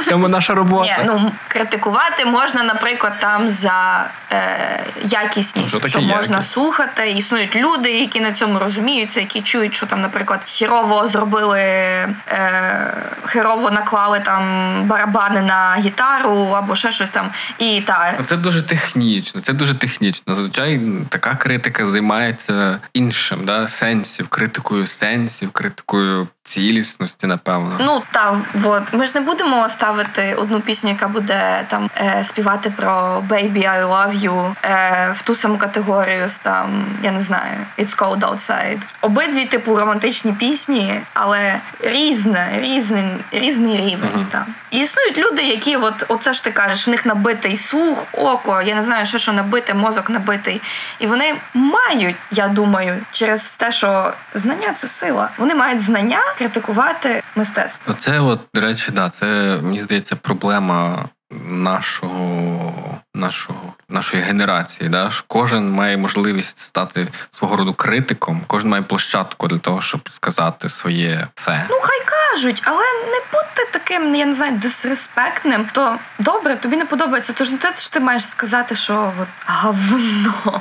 В цьому наша Ні, робота. ну критикувати можна, наприклад, там за е, Ну, якісність, що що можна якість? слухати. Існують люди, які на цьому розуміються, які чують, що там, наприклад, хірово зробили, е, херово наклали там барабани на гітару або ще щось там. І та Це дуже технічно, це дуже технічно. Зазвичай така критика займається іншим, да, сенсів, критикою сенсів, критикою цілісності, напевно. Ну та от ми ж не будемо ставити одну пісню, яка буде там е, співати про Baby I love you е, в ту саму категорію з там, я не знаю, It's cold outside. Обидві типу романтичні пісні, але різне, різний, різний рівень Мгм. там. І існують люди, які, от оце ж ти кажеш, в них набитий слух, око, я не знаю, що що набите, мозок набитий. І вони мають, я думаю, через те, що знання це сила. Вони мають знання критикувати мистецтво. Це от, до речі, да, це мені здається проблема нашого, нашого, нашої генерації. Да? Кожен має можливість стати свого роду критиком, кожен має площадку для того, щоб сказати своє фе. Ну, хай кажуть, але не будьте таким, я не знаю, дисреспектним. То добре, тобі не подобається. Тож не те, що ти маєш сказати, що от говно.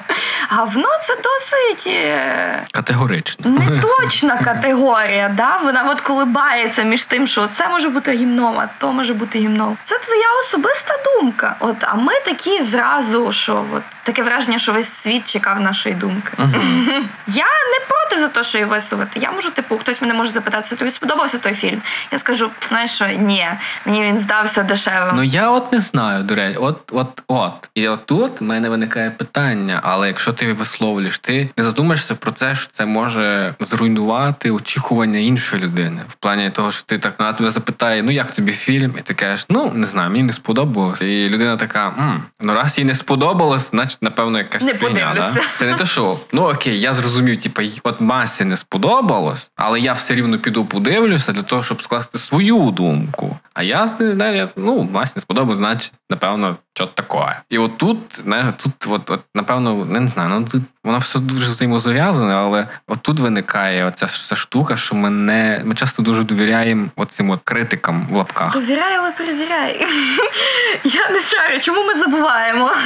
Говно це досить. е, Категорично. Неточна *laughs* категорія, да? вона от колибається між тим, що це може бути гімном, а то може бути гімном. Це твоя особиста думка. От, а ми такі зразу, що от таке враження, що весь світ чекав нашої думки. Мгм. *laughs* Я не проти за те, що її висувати. Я можу, типу, хтось мене може запитати, тобі сподобався той фільм. Я скажу, знаєш що, ні, мені він здався дешевим. Ну я от не знаю, до речі, от, от, от. І от тут в мене виникає питання, але якщо ти висловлюєш, ти не задумаєшся про це, що це може зруйнувати очікування іншої людини. В плані того, що ти так вона тебе запитає, ну як тобі фільм, і ти кажеш, ну не знаю, мені не сподобалось. І людина така, М, ну раз їй не сподобалось, значить, напевно, якась Не фігня. Да? Це не те, що ну окей, я зрозумів, типу, от масі не сподобалось, але я все рівно піду подивлюся для того, щоб скласти свою думку. А я я, ну, масі не сподобалось, значить, напевно, що таке. І отут, тут, знаєш, тут, от, от, напевно, не знаю, ну тут воно все дуже взаємозв'язане, але от тут виникає оця вся штука, що ми не ми часто дуже довіряємо оцим от критикам в лапках. Довіряй, але перевіряй. *laughs* Я не шарю, чому ми забуваємо? *laughs*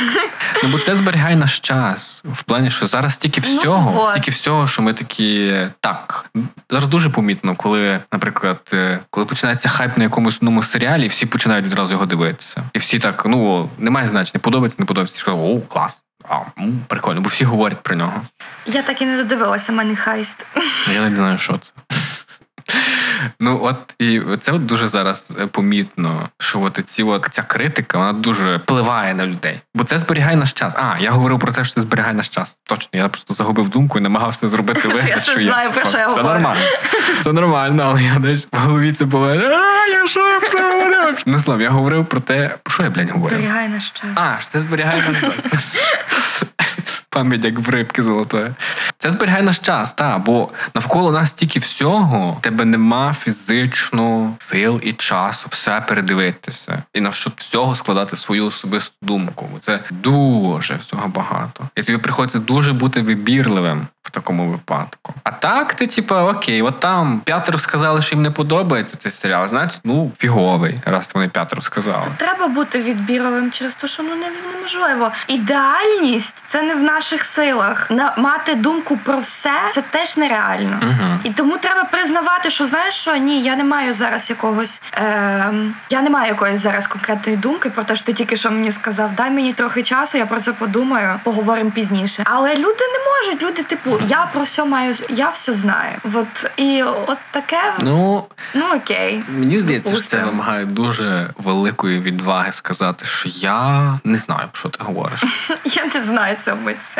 Ну бо це зберігає наш час. В плані, що зараз стільки Ну, всього, вот. стільки всього, що ми такі так. Зараз дуже помітно, коли, наприклад, е, коли починається хайп на якомусь одному серіалі, всі починають відразу його дивитися. І всі так, ну немає значення, подобається, не подобається. О, клас. А, м, прикольно, бо всі говорять про нього. Я так і не додивилася мене хайст. Я не знаю, що це. Ну, от і це от дуже зараз е, помітно, що от ці от ця критика вона дуже впливає на людей. Бо це зберігає наш час. А, я говорив про те, що це зберігає наш час. Точно, я просто загубив думку і намагався зробити *laughs* вигляд, що я знаю, про що я Це нормально. Це нормально, але я десь в голові це було. А, я що я говорив? Не слав, я говорив про те, про що я, блядь, говорив? Зберігай наш час. А, це зберігає наш час. *laughs* Пам'ять як в рибки золотої. Це зберігає наш час, та, бо навколо нас стільки всього, тебе нема фізично сил і часу все передивитися. І на всього складати свою особисту думку. Це дуже всього багато. І тобі приходиться дуже бути вибірливим в такому випадку. А так, ти, типа, окей, от там п'ятеро сказали, що їм не подобається цей серіал, значить, ну, фіговий, раз вони п'ятеро сказали. Треба бути відбірливим через те, що ну не- неможливо. Ідеальність це не в наших силах. На мати думку про все це теж нереально. Угу. І тому треба признавати, що знаєш що ні, я не маю зараз якогось. Е, я не маю якоїсь зараз конкретної думки про те, що ти тільки що мені сказав. Дай мені трохи часу, я про це подумаю, поговоримо пізніше. Але люди не можуть. Люди, типу, я про все маю, я все знаю. От і от таке, ну, Ну, окей. Мені здається, що це вимагає дуже великої відваги сказати, що я не знаю, про що ти говориш. *laughs* Я не знаю цього митця.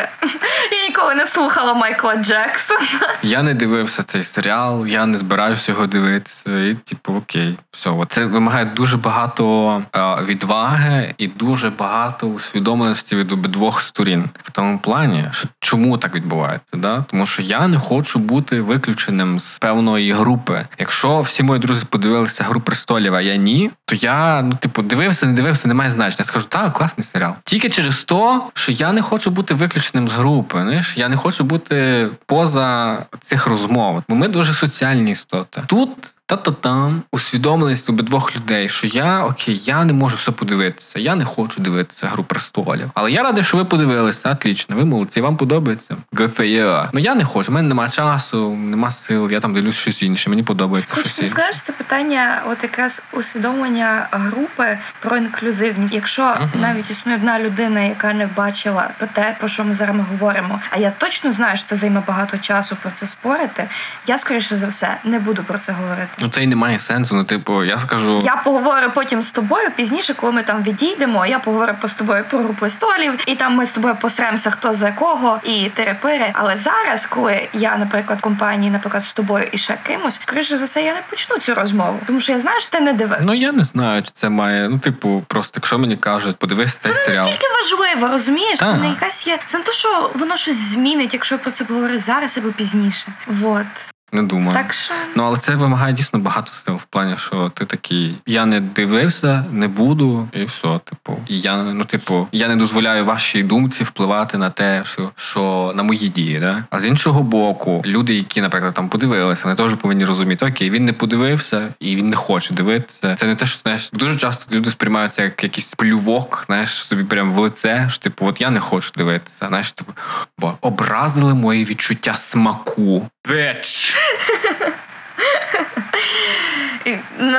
Я ніколи не слухала Майкла Джексона. Я не дивився цей серіал, я не збираюся його дивитися. І, типу, окей, все. Це вимагає дуже багато е, відваги і дуже багато усвідомленості від обидвох сторін в тому плані, що чому так відбувається, да? Тому що я не хочу бути виключеним з певної групи. Якщо всі мої друзі подивилися гру престолів, а я ні, то я ну, типу, дивився, не дивився, немає значення. Я скажу, так, класний серіал. Тільки через то, що я не хочу бути виключеним з групи. Знаєш, я не хочу бути поза цих розмов. Бо ми дуже соціальні істоти. Тут. Та-та-там усвідомленість обидвох людей, що я окей, я не можу все подивитися. Я не хочу дивитися гру престолів. Але я радий, що ви подивилися. Отлично, ви молодці, вам подобається. For. Ну я не хочу. У мене немає часу, нема сил. Я там дивлюсь щось інше. Мені подобається Хочу щось що це питання, от якраз усвідомлення групи про інклюзивність. Якщо Мгм. навіть існує одна людина, яка не бачила про те, про що ми зараз говоримо, а я точно знаю, що це займе багато часу про це спорити. Я скоріше за все не буду про це говорити. Ну це й немає сенсу. Ну, типу, я скажу. Я поговорю потім з тобою пізніше, коли ми там відійдемо. Я поговорю по з тобою про групу столів, і там ми з тобою посремося, хто за кого, і терепири. Але зараз, коли я, наприклад, в компанії, наприклад, з тобою і ще кимось, скоріше за все, я не почну цю розмову, тому що я знаю, що ти не дивився. Ну я не знаю, чи це має. Ну, типу, просто якщо мені кажуть, подивись цей серіал. Настільки важливо, розумієш? Це не якась є. Це не то, що воно щось змінить, якщо я про це поговорю зараз або пізніше. Вот. Не думаю. Так що Ну, але це вимагає дійсно багато сил в плані, що ти такий, я не дивився, не буду, і все. Типу, і я ну, типу, я не дозволяю вашій думці впливати на те, що, що на мої дії. Да? А з іншого боку, люди, які, наприклад, там подивилися, вони теж повинні розуміти, окей, він не подивився і він не хоче дивитися. Це не те, що знаєш, дуже часто люди сприймаються як якийсь плювок, знаєш, собі прямо в лице, що типу, от я не хочу дивитися. Знаєш, типу, бо образили мої відчуття смаку. Бич!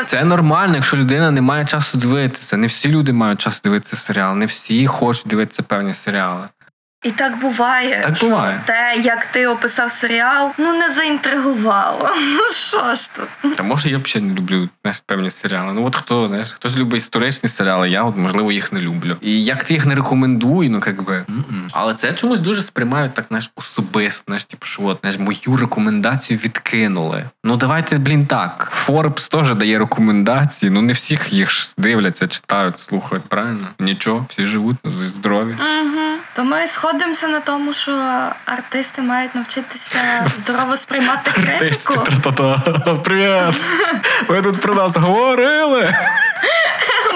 Це нормально, якщо людина не має часу дивитися. Не всі люди мають час дивитися серіал, не всі хочуть дивитися певні серіали. І так буває. Так буває. Те, як ти описав серіал, ну не заінтригувало. *laughs* Ну що ж тут? Та може я взагалі не люблю знаєш, певні серіали. Ну от хто знаєш, хтось любить історичні серіали, я от можливо їх не люблю. І як ти їх не рекомендую, ну як би. Але це чомусь дуже сприймають так, знаєш, особисто, знаєш, типу, що от знаєш, мою рекомендацію відкинули. Ну давайте, блін, так. Forbes теж дає рекомендації. Ну не всіх їх ж дивляться, читають, слухають. Правильно? Нічого, всі живуть здорові. Угу. То ми сходимося на тому, що артисти мають навчитися здорово сприймати критику. Тра-та-та. Привіт! Ви тут про нас говорили.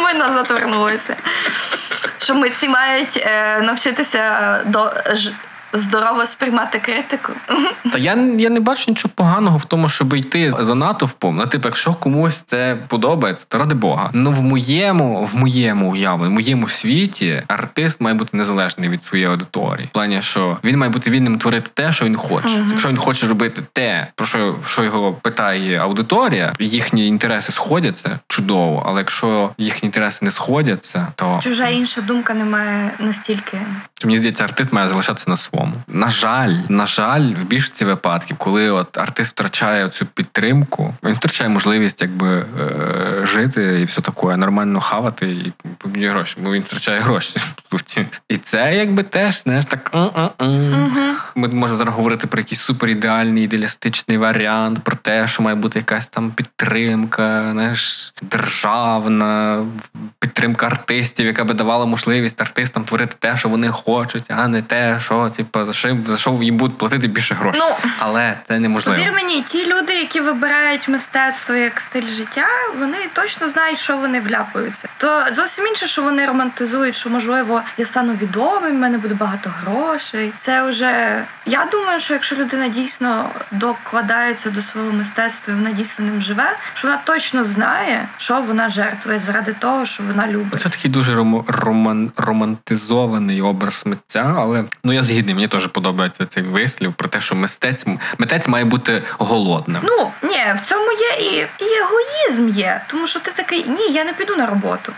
Ми назад вернулися. Що митці мають е, навчитися до ж- здорово сприймати критику. Та я, я не бачу нічого поганого в тому, щоб йти за натовпом. Ну, типу, якщо комусь це подобається, то ради Бога. Ну в моєму, в моєму уявленні, в моєму світі артист має бути незалежний від своєї аудиторії. В плані, що він має бути вільним творити те, що він хоче. Мгм. Якщо він хоче робити те, про що, що його питає аудиторія, їхні інтереси сходяться чудово. Але якщо їхні інтереси не сходяться, то Чужа інша думка не має настільки. мені здається, артист має залишатися на своєму. На жаль, на жаль, в більшості випадків, коли от артист втрачає цю підтримку, він втрачає можливість якби е, жити і все таке, нормально хавати і гроші, бо він втрачає гроші. *laughs* І це якби теж знаєш так. Ми можемо зараз говорити про якийсь суперідеальний ідеалістичний варіант, про те, що має бути якась там підтримка, знаєш, державна підтримка артистів, яка би давала можливість артистам творити те, що вони хочуть, а не те, що типу, за що, за що їм будуть платити більше грошей. Ну, Але це неможливо. Повір мені, ті люди, які вибирають мистецтво як стиль життя, вони точно знають, що вони вляпуються. То зовсім інше, що вони романтизують, що можливо я стану відомим, в мене буде багато грошей. Це вже я думаю, що якщо людина дійсно докладається до свого мистецтва, і вона дійсно ним живе, що вона точно знає, що вона жертвує заради того, що вона любить. Це такий дуже ромо- роман, романтизований образ митця, але ну я згідний, мені теж подобається цей вислів про те, що мистець митець має бути голодним. Ну ні, в цьому є і, і егоїзм є, тому що ти такий ні, я не піду на роботу.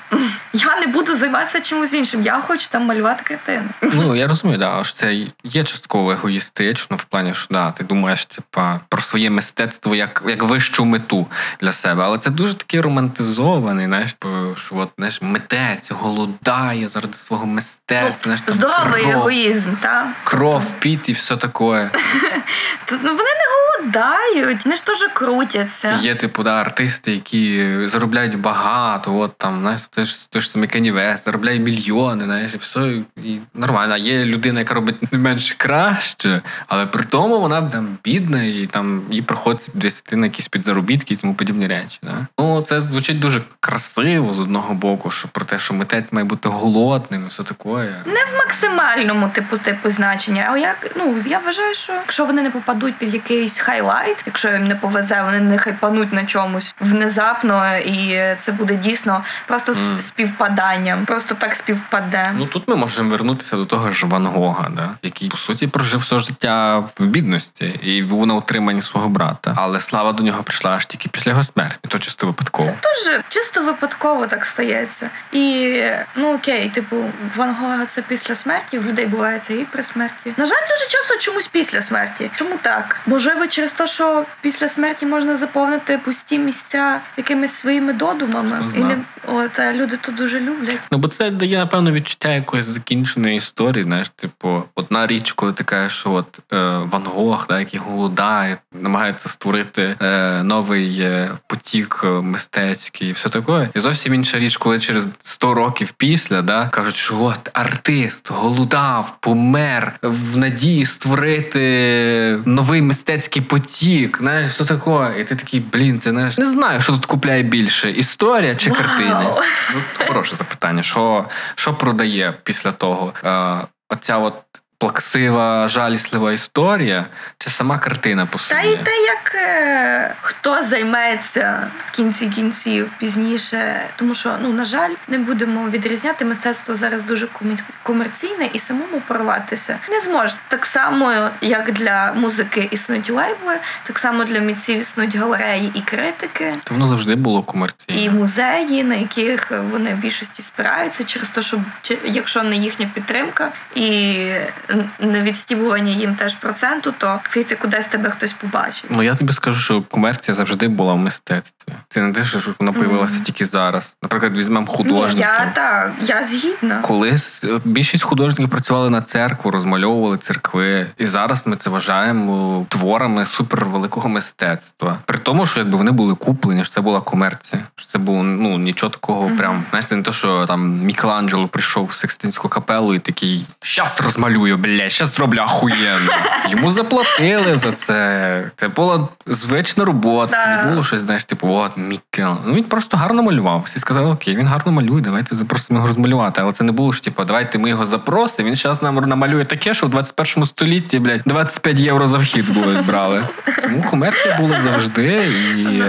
Я не буду займатися чимось іншим. Я хочу там малювати картини. Ну я розумію, да, що це є частково егоїстично, в плані, що да, ти думаєш, типа про своє мистецтво як, як вищу мету для себе. Але це дуже такий романтизований, знаєш, що от знаєш, митець голодає заради свого мистецтва. знаєш, там Здоровий кров, егоїзм, так? Кров, піт і все таке. *laughs* Тут ну, вони не голодають, вони ж теж крутяться. Є типу да, артисти, які заробляють багато. От там, знаєш, той ж той ж самий Кенні заробляє мільйони, знаєш, і все і нормально. А є людина, яка робить не менш краще, але при тому вона там бідна, і там їй приходиться десь на якісь підзаробітки і тому подібні речі. Да? Ну це звучить дуже красиво з одного боку, що про те, що митець має бути голодним, і все таке. Не в максимальному типу типу значення. А як ну я вважаю, що якщо вони не попадуть під якийсь хайлайт, якщо їм не повезе, вони не хайпануть на чомусь внезапно, і це буде дійсно просто Мгм. співпаданням, просто так співпаде. Ну тут ми можемо вернутися до того ж Ван Гога, да? який по суті прожив все життя в бідності і був на утриманні свого брата. Але слава до нього прийшла аж тільки після його смерті, то чисто випадково. Дуже чисто випадково так стається. І ну окей, типу, Ван Гога це після смерті, в людей буває це і при смерті. На жаль, дуже часто чомусь після смерті. Чому так? Можливо, через те, що після смерті можна заповнити пусті місця якимись своїми додумами. І не от люди то дуже люблять. Ну бо це дає напевно відчуття якоїсь закінченої історії. Знаєш, типу, одна річ, коли ти кажеш, що от е, Ван Гог, да, який голодає, намагається створити е, новий е, потік е, мистецький, і все таке. І зовсім інша річ, коли через 100 років після да, кажуть, що от артист голодав, помер в надії створити новий мистецький потік. Знаєш, що таке. І ти такий, блін, це знаєш, не знаю, що тут купляє більше: історія чи Вау! картини. Ну, хороше запитання. Що, що продає після того? Е, оця от плаксива, жаліслива історія, чи сама картина по собі? Та й те, як е, хто займеться в кінці кінців пізніше, тому що ну на жаль, не будемо відрізняти мистецтво зараз дуже комерційне і самому порватися не зможе. Так само, як для музики існують лейбли, так само для митців існують галереї і критики. Та воно завжди було І музеї, на яких вони в більшості спираються через те, що якщо не їхня підтримка і відстібування їм теж проценту, то квіти кудись тебе хтось побачить. Ну я тобі скажу, що комерція завжди була в мистецтві. Це не те, що вона появилася Мгм. тільки зараз. Наприклад, візьмемо Ні, я так, я згідна. Колись е, більшість художників працювали на церкву, розмальовували церкви, і зараз ми це вважаємо творами супервеликого мистецтва. При тому, що якби вони були куплені, що це була комерція, що це було ну нічого такого. Мгм. Прям знаєш, не те, що там Мікеланджело прийшов в Секстинську капелу і такий щас розмалюю, блядь, щас зроблю ахуєнно. *laughs* Йому заплатили за це. Це була звична робота. Це не було щось, знаєш, типу, от Мікел. Ну він просто гарно малював. Всі сказали, окей, він гарно малює, давайте запросимо його розмалювати. Але це не було ж, типу, давайте ми його запросимо. Він зараз нам намалює таке, що в 21 столітті, блядь, 25 євро за вхід були брали. Тому комерція була завжди. І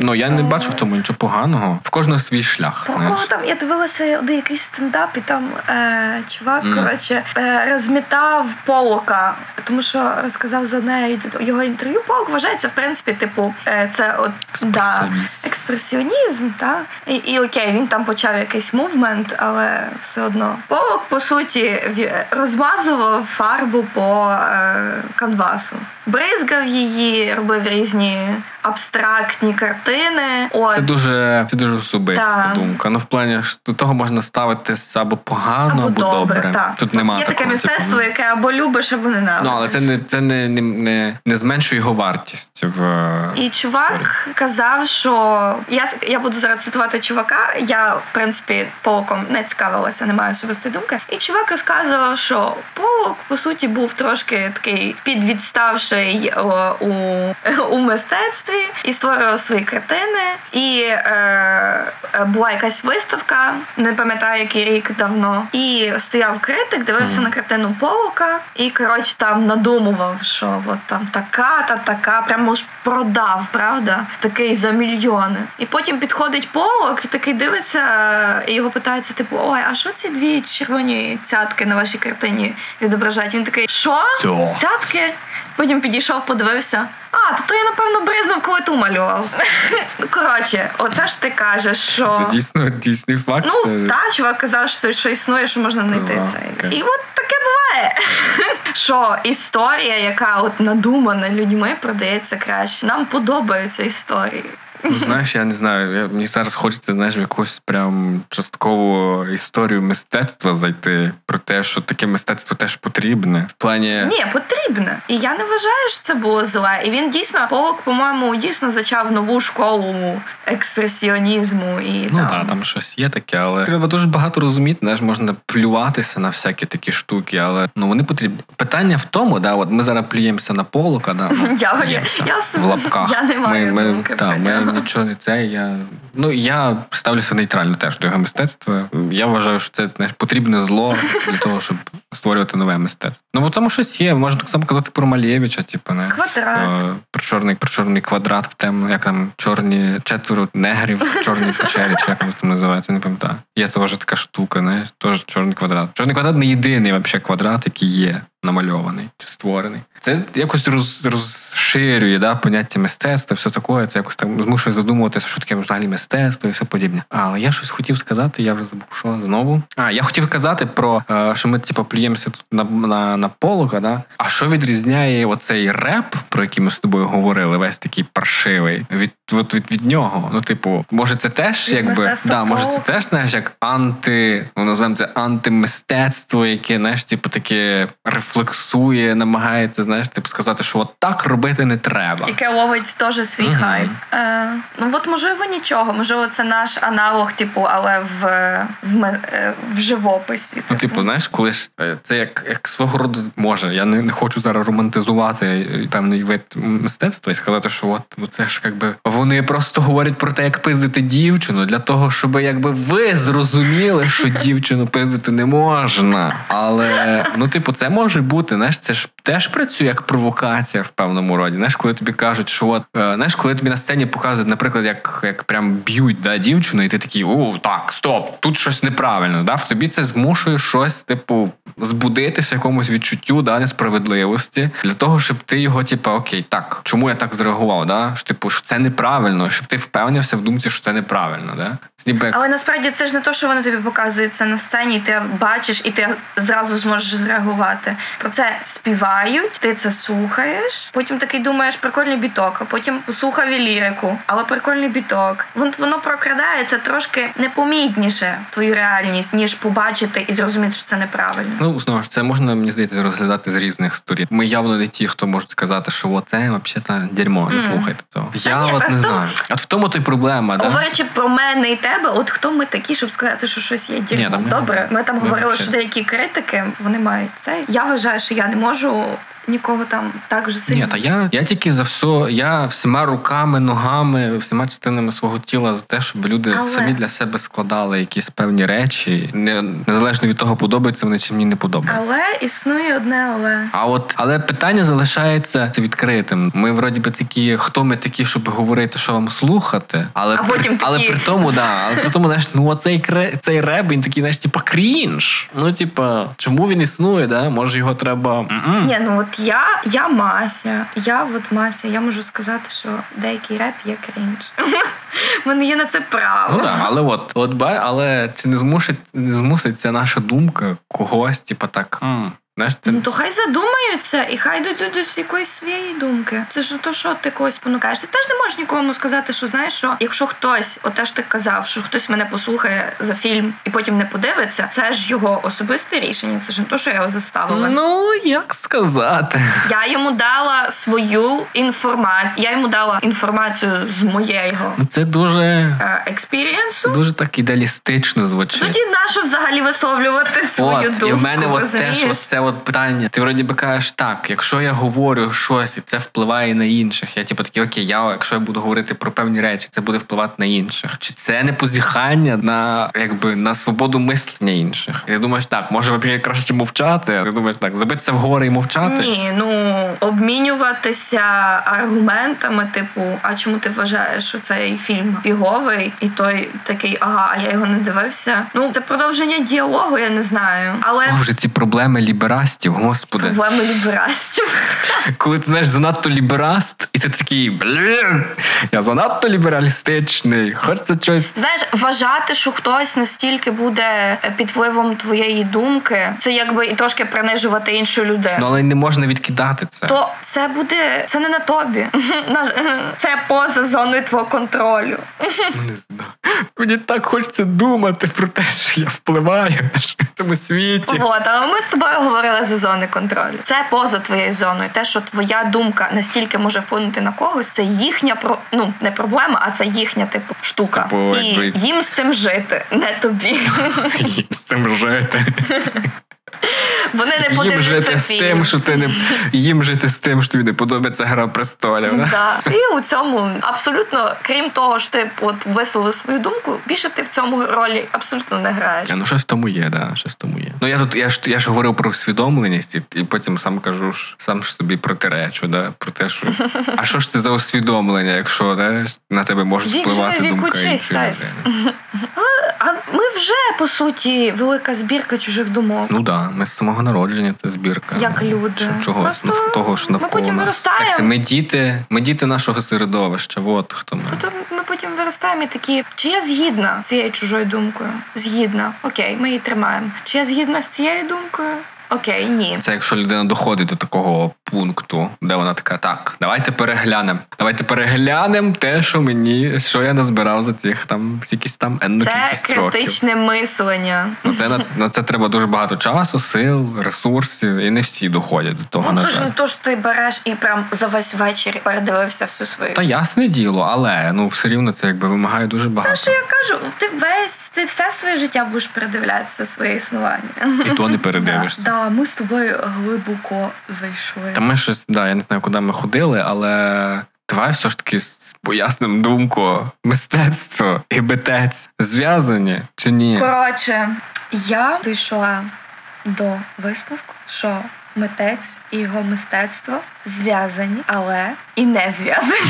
ну я не бачу в тому нічого поганого. В кожного свій шлях. О, там я дивилася один якийсь стендап, і там е, чувак, Мгм. коротше, е, розмітав полока, тому що розказав за від- його інтерв'ю. Полок вважається, в принципі, типу, е, це от да, експресіонізм, та і, і окей, він там почав якийсь мувмент, але все одно полок, по суті, розмазував фарбу по е, канвасу. Бризгав її, робив різні абстрактні картини. От. Це дуже, це дуже особиста Так. думка. Ну, в плані до того можна ставитись або погано, або, добре. так. Тут немає Є таке такого. Мистецтво, яке або любиш, або ненавидиш. Ну, але це не це не, не, не, не зменшує його вартість в І чувак історії. казав, що я я буду зараз цитувати чувака. Я в принципі полком не цікавилася, не маю особистої думки. І чувак розказував, що полок по суті був трошки такий підвідставший у, у мистецтві і створював свої картини. І е, е, була якась виставка, не пам'ятаю який рік давно. І стояв критик, дивився Мгм. на картину Полока, і коротше там надумував, що от там така та така, прямо ж продав, правда? Такий за мільйони. І потім підходить Полок і такий дивиться, і його питається: типу, ой, а що ці дві червоні цятки на вашій картині відображають? Він такий, що? Цятки? Потім підійшов, подивився. А, то, то я напевно бризнув, коли ту малював. *laughs* Коротше, оце ж ти кажеш, що. Це дійсно дійсний факт. Ну, та, чувак казав, що, що існує, що можна знайти Ага, це. окей. І от таке буває. *laughs* що історія, яка от надумана людьми, продається краще. Нам подобаються історії. Ну, знаєш, я не знаю. Я, мені зараз хочеться, знаєш, в якусь прям часткову історію мистецтва зайти про те, що таке мистецтво теж потрібне. В плані Ні, потрібне. І я не вважаю, що це було зле. І він дійсно, Полок, по-моєму, дійсно зачав нову школу експресіонізму і Ну там. так, там щось є таке, але треба дуже багато розуміти. Знаєш, можна плюватися на всякі такі штуки, але ну вони потрібні. Питання в тому, да, от ми зараз плюємося на полока, да, ну, *laughs* Я- плюємося я- в лапках. *laughs* я не маю ми, ми, та, ми. Нічого не це. Я ну я ставлюся нейтрально теж до його мистецтва. Я вважаю, що це знаєш, потрібне зло для того, щоб створювати нове мистецтво. Ну в тому щось є. Можна так само казати про Малєвича, типу, не Квадрат. Е, про чорний, про чорний квадрат в темно, як там чорні четверо негрів в чорній печері, чи як воно там називається, не пам'ятаю. Є теж така штука, знаєш, теж чорний квадрат. Чорний квадрат не єдиний вообще квадрат, який є намальований чи створений. Це якось роз, розширює да, поняття мистецтва, все таке. Це якось там змушує задумуватися, що таке взагалі мистецтво і все подібне. Але я щось хотів сказати, я вже забув, що знову. А я хотів казати про е, що ми типу, плюємося тут на, на, на полога, да? А що відрізняє оцей реп, про який ми з тобою говорили, весь такий паршивий, від, от, від, від нього? Ну, типу, може, це теж Від якби да, може, це теж знаєш, як анти, ну називаємо це антимистецтво, яке знаєш, типу, таке рефлексує, намагається, знаєш, типу сказати, що от так робити не треба. Яке ловить теж свій Мгм. хайп. Е, ну от можливо нічого. Можливо, це наш аналог, типу, але в, в, е, в живописі. Ну, типу, знаєш, коли ж е, це як, як свого роду може. Я не, не хочу зараз романтизувати е, певний вид мистецтва і сказати, що от ну це ж якби вони просто говорять про те, як пиздити дівчину для того, щоб якби ви зрозуміли, що дівчину пиздити не можна. Але ну, типу, це може бути. Знаєш, це ж теж працює як провокація в певному роді. Знаєш, коли тобі кажуть, що от е, знаєш, коли тобі на сцені показують, наприклад, як, як прям б'ють да, дівчину, і ти такий, о, так, стоп, тут щось неправильно. Да? В тобі це змушує щось, типу, збудитися якомусь відчуттю да, несправедливості для того, щоб ти його, типу, окей, так, чому я так зреагував? Да? Типу, що це неправильно. Неправильно, щоб ти впевнився в думці, що це неправильно. Да? Це ніби як Але насправді це ж не то, що вони тобі показують це на сцені, і ти бачиш, і ти зразу зможеш зреагувати. Про це співають, ти це слухаєш. Потім такий думаєш, прикольний біток, а потім послухав і лірику, але прикольний біток. Вон- Воно прокрадається трошки непомітніше твою реальність, ніж побачити і зрозуміти, що це неправильно. Ну, знову ж це можна, мені здається, розглядати з різних сторін. Ми явно не ті, хто можуть сказати, що це взагалі дерьмо, не слухайте цього. Я ні, от не знаю. От в тому то й проблема, да? Про мене і тебе, от хто ми такі, щоб сказати, що щось є ми- Добре, ми там говорили, що деякі критики вони мають це. Я вважаю, що я не можу нікого там так вже сильно. Ні, та я, я тільки за все, я всіма руками, ногами, всіма частинами свого тіла за те, щоб люди Але- самі для себе складали якісь певні речі, не, незалежно від того, подобається вони чи мені не подобається. Але існує одне але. А от але питання залишається відкритим. Ми вроді би такі, хто ми такі, щоб говорити, що вам слухати, але А потім але такі. при тому, да, але при тому, знаєш, ну оцей цей реп, він такий, знаєш, типа крінж. Ну, типа, чому він існує? Да? Може його треба. Ні, ну от я, я Мася, я от Мася, я можу сказати, що деякий реп є крінж. У *laughs* мене є на це право. Ну так, але от, от але чи не змусить, не змусить ця наша думка когось, типа так. Знаєш, це Ну то хай задумаються і хай дійдуть до якоїсь своєї думки. Це ж то, що ти когось понукаєш. Ти теж не можеш нікому сказати, що знаєш, що якщо хтось, от теж ти казав, що хтось мене послухає за фільм і потім не подивиться, це ж його особисте рішення. Це ж не то, що я його заставила. ну як сказати. Я йому дала свою інформацію. Я йому дала інформацію з моєго Ну, Це дуже, е, експірієнсу. це дуже так ідеалістично звучить. Тоді нащо взагалі висловлювати свою От, думку? і в мене от теж от це от питання. Ти вроді би кажеш, так, якщо я говорю щось і це впливає на інших, я типу такий, окей, я якщо я буду говорити про певні речі, це буде впливати на інших. Чи це не позіхання на якби на свободу мислення інших? І ти думаєш, так, може взагалі краще мовчати? Ти думаєш, так, забитися вгори і мовчати? Ні, ну обмінюватися аргументами, типу, а чому ти вважаєш, що цей фільм фіговий, і той такий, ага, а я його не дивився. Ну це продовження діалогу, я не знаю. Але вже ці проблеми ліберастів, господи. проблеми ліберастів. Коли ти знаєш занадто лібераст, і ти такий, блін, я занадто лібералістичний, хочеться щось. Знаєш, вважати, що хтось настільки буде під впливом твоєї думки, це якби і трошки принижувати іншу людину. Ну але не можна відкидати це. То це буде це не на тобі. *laughs* Це поза зоною твого контролю. Не знаю. Мені так хочеться думати про те, що я впливаю на цьому світі. От, але ми з тобою говорили за зони контролю. Це поза твоєю зоною. Те, що твоя думка настільки може вплинути на когось, це їхня про ну не проблема, а це їхня типу штука. Типу, І якби- їм з цим жити, не тобі. *laughs* Їм з цим жити. *laughs* Вони не Їм подивляться жити з тим, що ти не їм жити з тим, що тобі не подобається гра престолів. да? Да. І у цьому абсолютно, крім того, що ти от висловив свою думку, більше ти в цьому ролі абсолютно не граєш. Ну, щось тому є, да, щось тому є. Ну я тут я ж я ж говорив про усвідомленість, і, і потім сам кажу ж сам ж собі протиречу, да, про те, що *laughs* а що ж це за усвідомлення, якщо да, на тебе Вік впливати думка іншої людини. *laughs* А ми вже по суті велика збірка чужих думок. Ну да, ми з самого народження це збірка. Як люди. Чогось Просто того ж ми навколо потім нас. виростаємо. Як це ми діти, ми діти нашого середовища. От хто ми. Потім ми потім виростаємо і такі, чи я згідна з цією чужою думкою? Згідна. Окей, ми її тримаємо. Чи я згідна з цією думкою? Окей, ні. Це якщо людина доходить до такого пункту, де вона така, так, давайте переглянемо. Давайте переглянемо те, що мені, що я назбирав за цих там якісь там енну Це кількість років. мислення. Ну це на, на це треба дуже багато часу, сил, ресурсів, і не всі доходять до того, Ну, на то ж жаль. не то, що ти береш і прям за весь вечір передивився всю свою. Та ясне діло, але ну все рівно це якби вимагає дуже Та багато. що я кажу, ти весь, ти все своє життя будеш передивлятися своє існування. І то не передивишся. Да, да, ми з тобою глибоко зайшли. Та ми щось, да, я не знаю, куди ми ходили, але давай все ж таки з- пояснимо думку. Мистецтво і битець зв'язані чи ні? Коротше, я дійшла до висновку, що митець і його мистецтво зв'язані, але і не зв'язані. *laughs*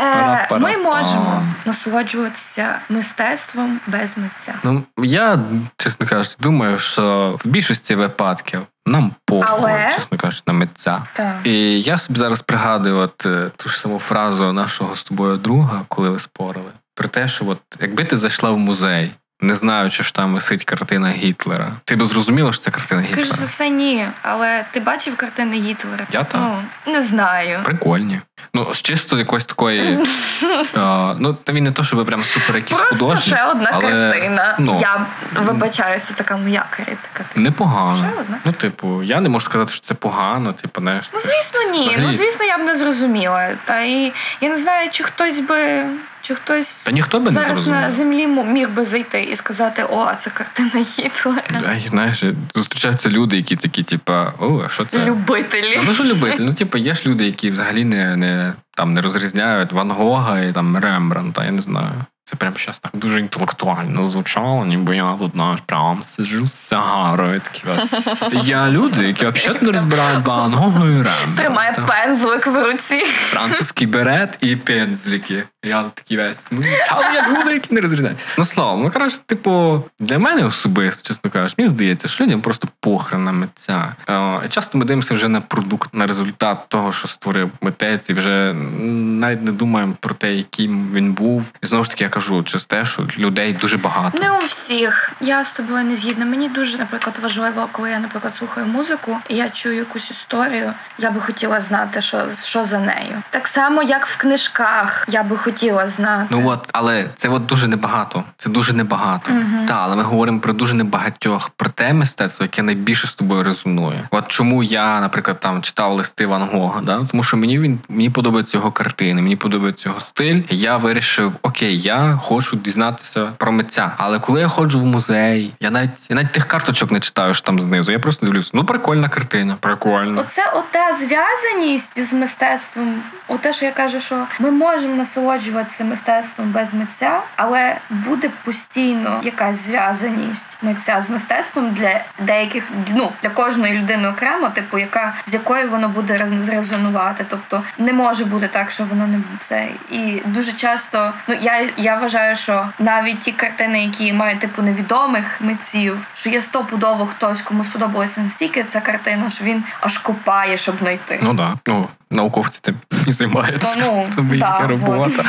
Е, Ми можемо насолоджуватися мистецтвом без митця. Ну я, чесно кажучи, думаю, що в більшості випадків нам похуй, Але- чесно кажучи, на митця. Так. І я собі зараз пригадую от е, ту ж саму фразу нашого з тобою друга, коли ви спорили, про те, що от якби ти зайшла в музей, не знаючи, що там висить картина Гітлера, ти б зрозуміла, що це картина Гітлера. за все ні, але ти бачив картини Гітлера? Я так. Ну, не знаю. Прикольні. Ну, з чисто якоїсь такої. *laughs* е, ну, та він не то, щоб прям супер якийсь Просто художник. ще одна але, картина. ну, Я вибачаюся, така моя критика. Непогано. Ще одна? Ну, типу, я не можу сказати, що це погано, типу, знаєш. Ну, звісно, ні. Взагалі- Ну, звісно, я б не зрозуміла. Та і я не знаю, чи хтось би, чи хтось Та ніхто би не зараз на землі міг би зайти і сказати, о, а це картина Гітлера. Ай, знаєш, зустрічаються люди, які такі, типа, о, а що це? Любителі. Ну, що любити? Ну, типу, є ж люди, які взагалі не, не, там, не розрізняють Ван Гога і там Рембранта, я не знаю. Це прямо зараз так дуже інтелектуально звучало, ніби я тут знаєш, прям сиджу з сигарою. Такі ось. Я люди, які взагалі не розбирають Ван Гога і Рембранта. Тримає пензлик в руці. Французький берет і пензлики. Я такий весь. Ну, але є люди, які не розрізняють. Ну словом, ну коротше, типу, для мене особисто, чесно кажучи, мені здається, що людям просто похрен на митця. Е, часто ми дивимося вже на продукт, на результат того, що створив митець, і вже навіть не думаємо про те, яким він був. І знову ж таки, я кажу, через те, що людей дуже багато. Не у всіх. Я з тобою не згідна. Мені дуже, наприклад, важливо, коли я, наприклад, слухаю музику, і я чую якусь історію. Я би хотіла знати, що, що за нею. Так само, як в книжках, я би хотіла знати. Ну от, але це от дуже небагато. Це дуже небагато. Мгм. Так, але ми говоримо про дуже небагатьох, про те мистецтво, яке найбільше з тобою резонує. От чому я, наприклад, там читав листи Ван Гога, да? тому що мені він мені подобаються його картини, мені подобається його стиль. Я вирішив, окей, я хочу дізнатися про митця. Але коли я ходжу в музей, я навіть я навіть тих карточок не читаю, що там знизу. Я просто дивлюся, ну прикольна картина, прикольно. Оце ота зв'язаність з мистецтвом, оте, що я кажу, що ми можемо насолоджуватися мистецтвом без митця, але буде постійно якась зв'язаність митця з мистецтвом для деяких, ну для кожної людини окремо, типу, яка з якою воно буде рез- резонувати. Тобто не може бути так, що воно не це. І дуже часто, ну я, я вважаю, що навіть ті картини, які мають типу невідомих митців, що є стопудово хтось, кому сподобалася настільки ця картина, що він аж копає, щоб знайти. Ну да, ну науковці тим і займаються. Ну, Це да, їхня вот. робота.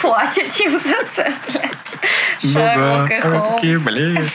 Платять їм за це, блядь. Ну да, такі, блін.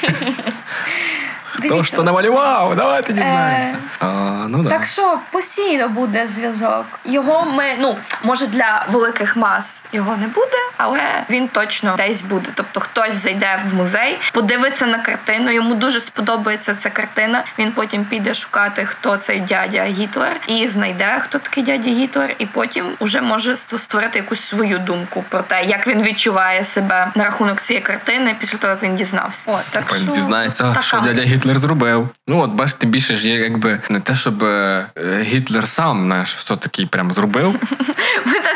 Хто Дивіться, ж то намалював? Давайте дізнаємося. Е, А, ну да. Так що постійно буде зв'язок. Його ми, ну може для великих мас його не буде, але він точно десь буде. Тобто хтось зайде в музей, подивиться на картину, йому дуже сподобається ця картина. Він потім піде шукати, хто цей дядя Гітлер, і знайде, хто такий дядя Гітлер, і потім уже може створити якусь свою думку про те, як він відчуває себе на рахунок цієї картини після того, як він дізнався. От, так Потім що дізнається, така. що дядя Гітлер зробив. Ну от бачите, більше ж є якби не те, щоб е, Гітлер сам наш все таки прям зробив. *laughs* Ми на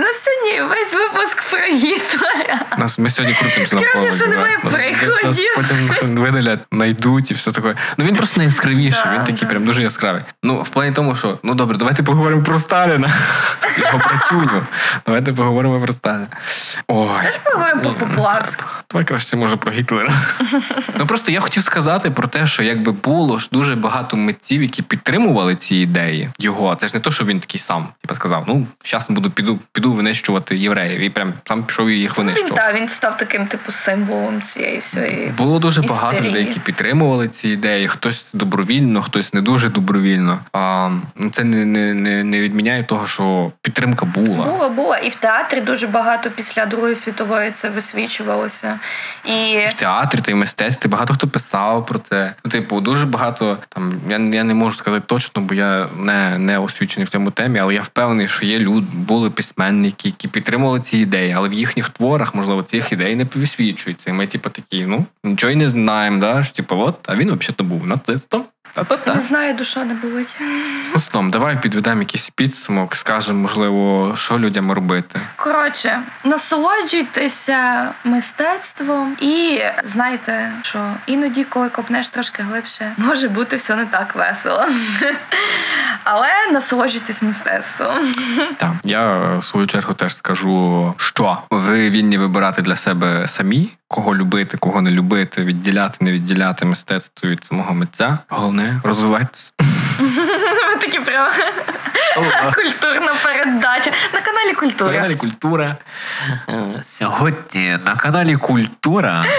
на сьогодні весь випуск про Гітлера. Нас ми сьогодні крутимося Краще, що немає прикладів. Потім видалять, знайдуть і все таке. Ну він просто найяскравіший, Да, він такий да. прям дуже яскравий. Ну, в плані тому, що ну добре, давайте поговоримо про Сталіна. *laughs* Його працюню. Давайте поговоримо про Сталіна. Ой. Поговоримо ну. Давай краще може про Гітлера. *laughs* ну просто я хотів сказати про те, що якби було ж дуже багато митців, які підтримували ці ідеї його. Це ж не то, що він такий сам, типу сказав: ну зараз буду піду, піду винищувати євреїв. І прям сам пішов і їх винищував. Так, він став таким типу символом цієї всієї. Було дуже багато людей, які підтримували ці ідеї. Хтось добровільно, хтось не дуже добровільно. А ну це не, не, не, не відміняє того, що підтримка була. Було, було. І в театрі дуже багато після Другої світової це висвічувалося. І в театрі та й мистецтві багато хто писав про це. Ну, типу, дуже багато там. Я, я не можу сказати точно, бо я не, не освічений в цьому темі, але я впевнений, що є люди, були письменники, які підтримували ці ідеї, але в їхніх творах, можливо, цих ідей не висвічується. І ми, типу, такі, ну нічого й не знаємо, да? що типу, от, а він взагалі був нацистом. А то Не знаю, душа не болить. Ну, Словом, давай підведемо якийсь підсумок, скажемо, можливо, що людям робити. Коротше, насолоджуйтеся мистецтвом і знайте, що іноді, коли копнеш трошки глибше, може бути все не так весело. *laughs* Але насолоджуйтесь мистецтвом. *laughs* Так, я в свою чергу теж скажу, що ви вільні вибирати для себе самі, кого любити, кого не любити, відділяти, не відділяти мистецтво від самого митця. Головне розвивайтеся. *laughs* Такі прямо культурна передача на каналі На Культура. каналі Культура. Е, Сьогодні на каналі Культура. *laughs*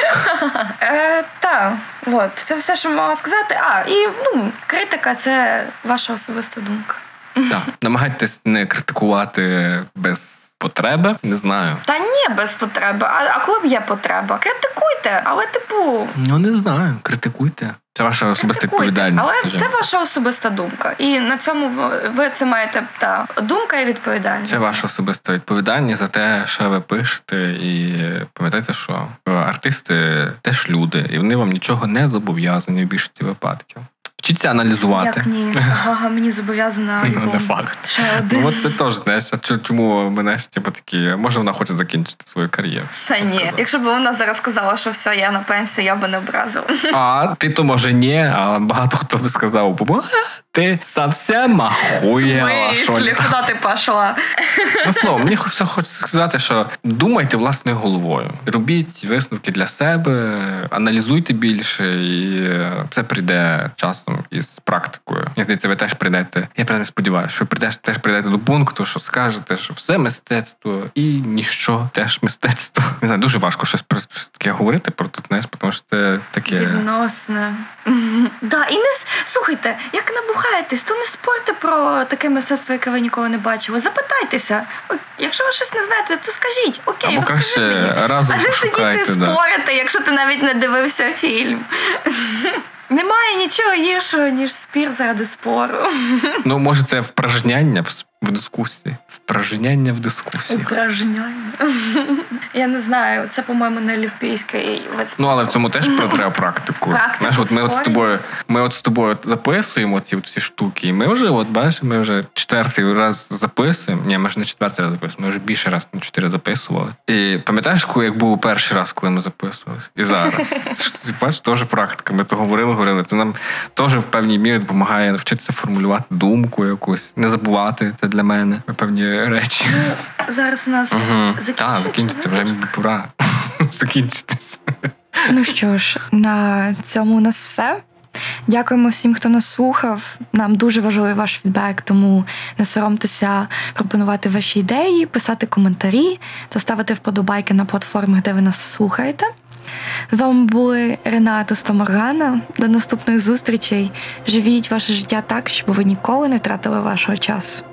Е, так, от це все, що можу сказати. А, і ну, критика це ваша особиста думка. Так, намагайтесь не критикувати без потреби. Не знаю. Та ні, без потреби. А, а коли б є потреба? Критикуйте, але типу. Ну не знаю. Критикуйте. Це ваша особиста відповідальність. Але скажімо. це ваша особиста думка. І на цьому ви- це маєте та думка і відповідальність. Це ваша особиста відповідальність за те, що ви пишете, і пам'ятайте, що артисти теж люди, і вони вам нічого не зобов'язані в більшості випадків. Вчіться аналізувати. Як ні, Гага мені зобов'язана Ну, альбом. не факт. Ще один. Ну, от це теж знаєш, а чому мене ж типу такі, може вона хоче закінчити свою кар'єру. Та ні, сказав. якщо б вона зараз сказала, що все, я на пенсії, я би не образила. А ти то може ні, а багато хто би сказав, «Бо, ти совсем ли?» куди ти пішла? Ну, словом, мені все хочеться сказати, що думайте власною головою. Робіть висновки для себе, аналізуйте більше, і е, це прийде часом із практикою. Мені здається, ви теж прийдете. Я принаймні сподіваюся, що ви прийдеш, теж прийдете до пункту, що скажете, що все мистецтво і ніщо теж мистецтво. *laughs* Не знаю, дуже важко щось про щось таке говорити про тут, знаєш, тому що це таке. Відносне. Да, і не слухайте, як набухаєтесь, то не спорте про таке мистецтво, яке ви ніколи не бачили. Запитайтеся. Якщо ви щось не знаєте, то скажіть. Окей, Або краще мені. разом А не пошукайте. сидіти Да. спорити, якщо ти навіть не дивився фільм. Немає нічого гіршого, ніж спір заради спору. Ну, може, це впражняння в, дискусії. Впражняння в дискусії. Упражняння. *laughs* Я не знаю, це, по-моєму, не олімпійський вид Ну, але в цьому теж треба практику. Практику Знаєш, от ми от з тобою, ми от з тобою записуємо ці всі штуки, і ми вже, от бачиш, ми вже четвертий раз записуємо. Ні, ми ж не четвертий раз записуємо, ми вже більше раз на чотири записували. І пам'ятаєш, як був перший раз, коли ми записували? І зараз. *laughs* Ти Бачиш, теж практика. Ми то говорили, говорили. Це нам теж в певній мірі допомагає навчитися формулювати думку якусь, не забувати це для мене певні речі. Зараз у нас Угу. закінчиться. Так, закінчиться, вже пора *laughs* закінчитися. Ну що ж, на цьому у нас все. Дякуємо всім, хто нас слухав. Нам дуже важливий ваш фідбек, тому не соромтеся пропонувати ваші ідеї, писати коментарі та ставити вподобайки на платформах, де ви нас слухаєте. З вами були Рената Стоморгана. До наступних зустрічей. Живіть ваше життя так, щоб ви ніколи не втратили вашого часу.